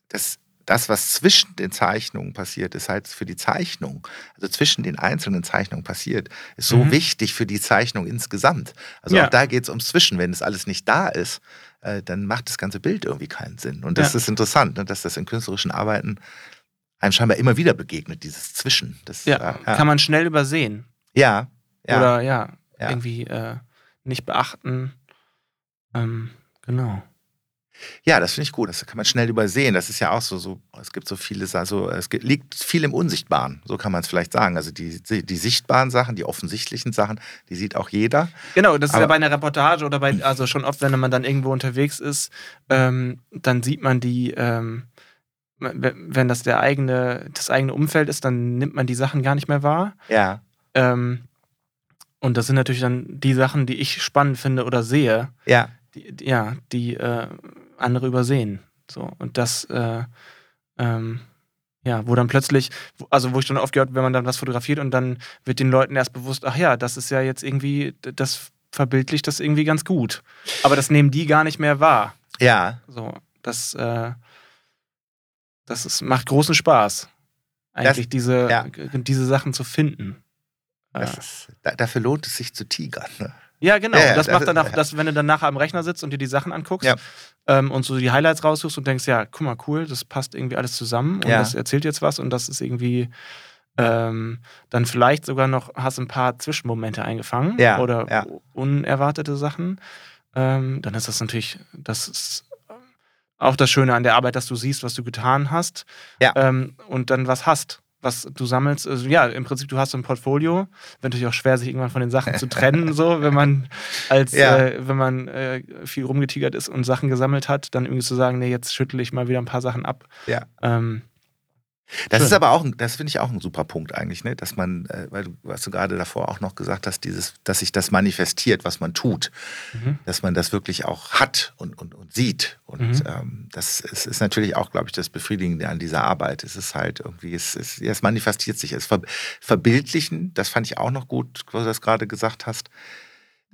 dass das, was zwischen den Zeichnungen passiert, ist halt für die Zeichnung, also zwischen den einzelnen Zeichnungen passiert, ist so mhm. wichtig für die Zeichnung insgesamt. Also ja. auch da geht es ums Zwischen. Wenn es alles nicht da ist, äh, dann macht das ganze Bild irgendwie keinen Sinn. Und das ja. ist interessant, ne, dass das in künstlerischen Arbeiten einem scheinbar immer wieder begegnet, dieses Zwischen. Das, ja, äh, ja. kann man schnell übersehen. Ja. ja. Oder ja, irgendwie äh, nicht beachten. Ähm, genau. Ja, das finde ich gut. Das kann man schnell übersehen. Das ist ja auch so, so es gibt so vieles, also es liegt viel im Unsichtbaren, so kann man es vielleicht sagen. Also die, die sichtbaren Sachen, die offensichtlichen Sachen, die sieht auch jeder. Genau, das ist ja bei einer Reportage oder bei, also schon oft, wenn man dann irgendwo unterwegs ist, ähm, dann sieht man die, ähm, wenn das der eigene, das eigene Umfeld ist, dann nimmt man die Sachen gar nicht mehr wahr. Ja. Ähm, und das sind natürlich dann die Sachen, die ich spannend finde oder sehe. Ja. Die, ja, die äh, andere übersehen. So, und das, äh, ähm, ja, wo dann plötzlich, also wo ich dann oft gehört, wenn man dann was fotografiert und dann wird den Leuten erst bewusst, ach ja, das ist ja jetzt irgendwie, das verbildlicht das irgendwie ganz gut. Aber das nehmen die gar nicht mehr wahr. Ja. So, das, äh, das ist, macht großen Spaß, eigentlich das, diese, ja. diese Sachen zu finden. Ist, dafür lohnt es sich zu tigern. Ne? Ja, genau. Ja, das macht dann auch, dass, wenn du dann nachher am Rechner sitzt und dir die Sachen anguckst ja. ähm, und so die Highlights raussuchst und denkst, ja, guck mal, cool, das passt irgendwie alles zusammen und ja. das erzählt jetzt was und das ist irgendwie ähm, dann vielleicht sogar noch, hast ein paar Zwischenmomente eingefangen oder unerwartete Sachen. Ähm, dann ist das natürlich, das ist auch das Schöne an der Arbeit, dass du siehst, was du getan hast ähm, und dann was hast was du sammelst. Also, ja, im Prinzip, du hast so ein Portfolio. Wird natürlich auch schwer, sich irgendwann von den Sachen zu trennen, so, wenn man als, ja. äh, wenn man äh, viel rumgetigert ist und Sachen gesammelt hat, dann irgendwie zu sagen, nee, jetzt schüttle ich mal wieder ein paar Sachen ab. Ja. Ähm, das Schön. ist aber auch, das finde ich auch ein super Punkt eigentlich, ne? dass man, äh, weil du, was du gerade davor auch noch gesagt hast, dieses, dass sich das manifestiert, was man tut, mhm. dass man das wirklich auch hat und, und, und sieht. Und mhm. ähm, das ist, ist, natürlich auch, glaube ich, das Befriedigende an dieser Arbeit. Es ist halt irgendwie, es, es, es manifestiert sich. Es ver, verbildlichen, das fand ich auch noch gut, was du das gerade gesagt hast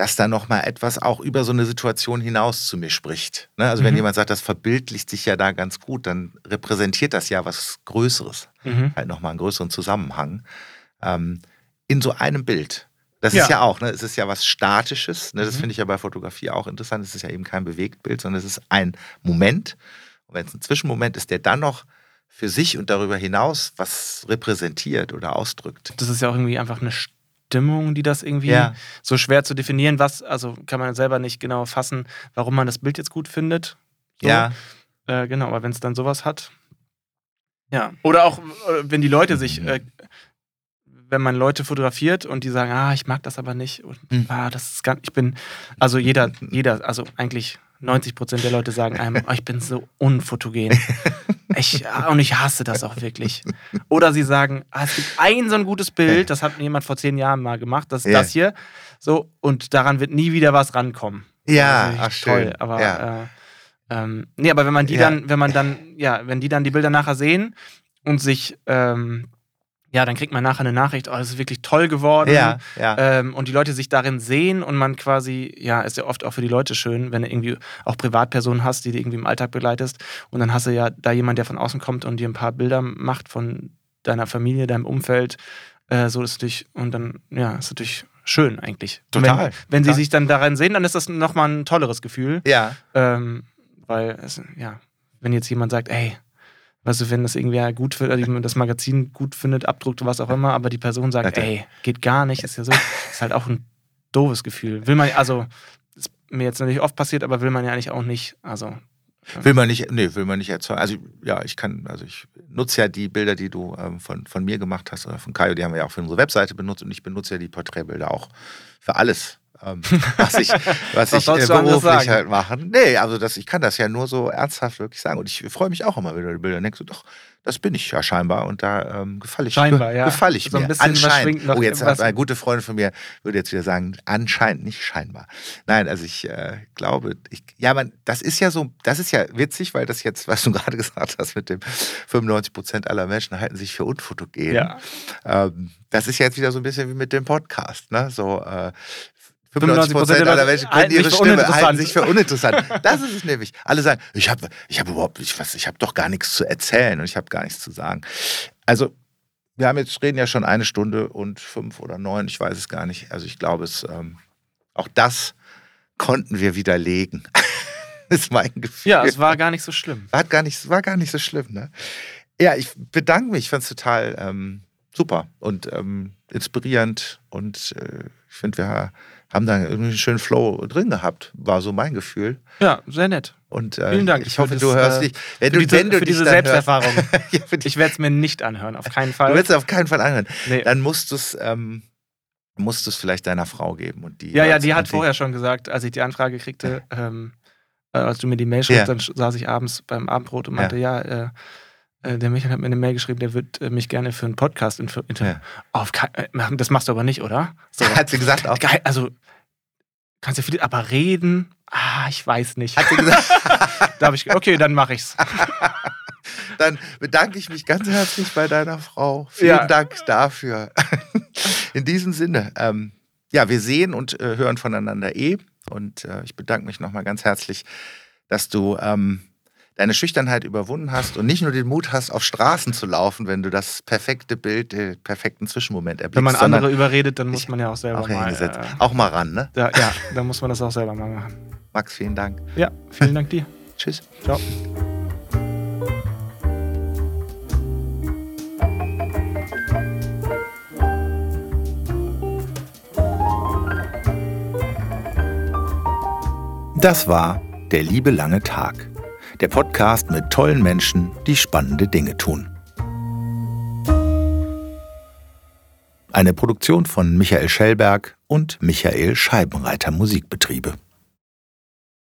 dass da noch mal etwas auch über so eine Situation hinaus zu mir spricht. Ne? Also mhm. wenn jemand sagt, das verbildlicht sich ja da ganz gut, dann repräsentiert das ja was Größeres, mhm. halt noch mal einen größeren Zusammenhang ähm, in so einem Bild. Das ja. ist ja auch, ne? es ist ja was Statisches. Ne? Das mhm. finde ich ja bei Fotografie auch interessant. Es ist ja eben kein Bewegtbild, sondern es ist ein Moment. Und wenn es ein Zwischenmoment ist, der dann noch für sich und darüber hinaus was repräsentiert oder ausdrückt. Das ist ja auch irgendwie einfach eine Stimmung, die das irgendwie ja. so schwer zu definieren, was, also kann man selber nicht genau fassen, warum man das Bild jetzt gut findet. So. Ja. Äh, genau, aber wenn es dann sowas hat. Ja. Oder auch, äh, wenn die Leute sich, äh, wenn man Leute fotografiert und die sagen, ah, ich mag das aber nicht und mhm. ah, das ist ganz, ich bin, also jeder, jeder, also eigentlich 90 Prozent der Leute sagen einem, <laughs> oh, ich bin so unfotogen. <laughs> Ich, und ich hasse das auch wirklich. Oder sie sagen, ah, es gibt ein so ein gutes Bild, das hat jemand vor zehn Jahren mal gemacht, das ist ja. das hier. So, und daran wird nie wieder was rankommen. Ja, ach, toll. Schön. Aber ja. Äh, ähm, nee, aber wenn man die ja. dann, wenn man dann, ja, wenn die dann die Bilder nachher sehen und sich ähm, ja, dann kriegt man nachher eine Nachricht, oh, das ist wirklich toll geworden. Ja, ja. Ähm, und die Leute sich darin sehen und man quasi, ja, ist ja oft auch für die Leute schön, wenn du irgendwie auch Privatpersonen hast, die du irgendwie im Alltag begleitest. Und dann hast du ja da jemand, der von außen kommt und dir ein paar Bilder macht von deiner Familie, deinem Umfeld. Äh, so ist natürlich, und dann, ja, ist natürlich schön eigentlich. Total. Wenn, wenn total. sie sich dann darin sehen, dann ist das nochmal ein tolleres Gefühl. Ja. Ähm, weil, es, ja, wenn jetzt jemand sagt, ey, Weißt du, wenn das irgendwie gut findet, also das Magazin gut findet, abdruckt, was auch immer, aber die Person sagt, ey, geht gar nicht, ist ja so, ist halt auch ein doofes Gefühl. Will man, also, ist mir jetzt natürlich oft passiert, aber will man ja eigentlich auch nicht, also. Will man nicht, nee, will man nicht erzeugen. Also ja, ich kann, also ich nutze ja die Bilder, die du ähm, von, von mir gemacht hast oder von Kaio, die haben wir ja auch für unsere Webseite benutzt und ich benutze ja die Porträtbilder auch für alles ähm, was ich, <laughs> was ich äh, beruflich halt machen. Nee, also das, ich kann das ja nur so ernsthaft wirklich sagen. Und ich freue mich auch immer, wenn du die Bilder denkst, doch, das bin ich ja scheinbar und da ähm, gefalle ich, scheinbar, ja. gefall ich so mir. Anscheinend. Oh, jetzt hat eine gute Freundin von mir würde jetzt wieder sagen, anscheinend nicht scheinbar. Nein, also ich äh, glaube, ich, ja, man, das ist ja so, das ist ja witzig, weil das jetzt, was du <laughs> gerade gesagt hast, mit dem 95 Prozent aller Menschen halten sich für unfotogen. Ja. Ähm, das ist jetzt wieder so ein bisschen wie mit dem Podcast, ne? So äh, 95 Prozent aller Menschen können ihre Stimme halten sich für uninteressant. Das ist es nämlich. Alle sagen, ich habe ich hab überhaupt, ich, was, ich habe doch gar nichts zu erzählen und ich habe gar nichts zu sagen. Also wir haben jetzt reden ja schon eine Stunde und fünf oder neun, ich weiß es gar nicht. Also ich glaube, es ähm, auch das konnten wir widerlegen. <laughs> ist mein Gefühl. Ja, es war gar nicht so schlimm. War gar nicht, war gar nicht so schlimm. Ne? Ja, ich bedanke mich. Ich fand es total ähm, super und ähm, inspirierend und äh, ich finde, wir haben da irgendwie einen schönen Flow drin gehabt, war so mein Gefühl. Ja, sehr nett. Und äh, Vielen Dank. Ich hoffe, du hörst äh, dich. Wenn du, diese, wenn du für diese Selbsterfahrung. <laughs> ja, ich werde es mir nicht anhören, auf keinen Fall. Du wirst es auf keinen Fall anhören. Nee. Dann musst du es ähm, musst es vielleicht deiner Frau geben und die. Ja, ja, die hat vorher schon gesagt, als ich die Anfrage kriegte, ähm, äh, als du mir die Mail schreibst, ja. dann saß ich abends beim Abendbrot und meinte, ja, ja äh, der Michael hat mir eine Mail geschrieben, der wird äh, mich gerne für einen Podcast interviewen. Ja. Äh, das machst du aber nicht, oder? So. <laughs> Hat sie gesagt auch. Geil, also kannst du viel, aber reden, ah, ich weiß nicht. Hat sie gesagt. <laughs> da habe ich, okay, dann mache ich's. <laughs> dann bedanke ich mich ganz herzlich bei deiner Frau. Vielen ja. Dank dafür. In diesem Sinne, ähm, ja, wir sehen und äh, hören voneinander eh. Und äh, ich bedanke mich nochmal ganz herzlich, dass du ähm, deine Schüchternheit überwunden hast und nicht nur den Mut hast, auf Straßen zu laufen, wenn du das perfekte Bild, den perfekten Zwischenmoment erblickst. Wenn man andere überredet, dann muss man ja auch selber auch mal. Äh, auch mal ran, ne? Da, ja, dann muss man das auch selber mal machen. Max, vielen Dank. Ja, vielen Dank dir. <laughs> Tschüss. Ciao. Das war der liebe lange Tag der Podcast mit tollen Menschen, die spannende Dinge tun. Eine Produktion von Michael Schellberg und Michael Scheibenreiter Musikbetriebe.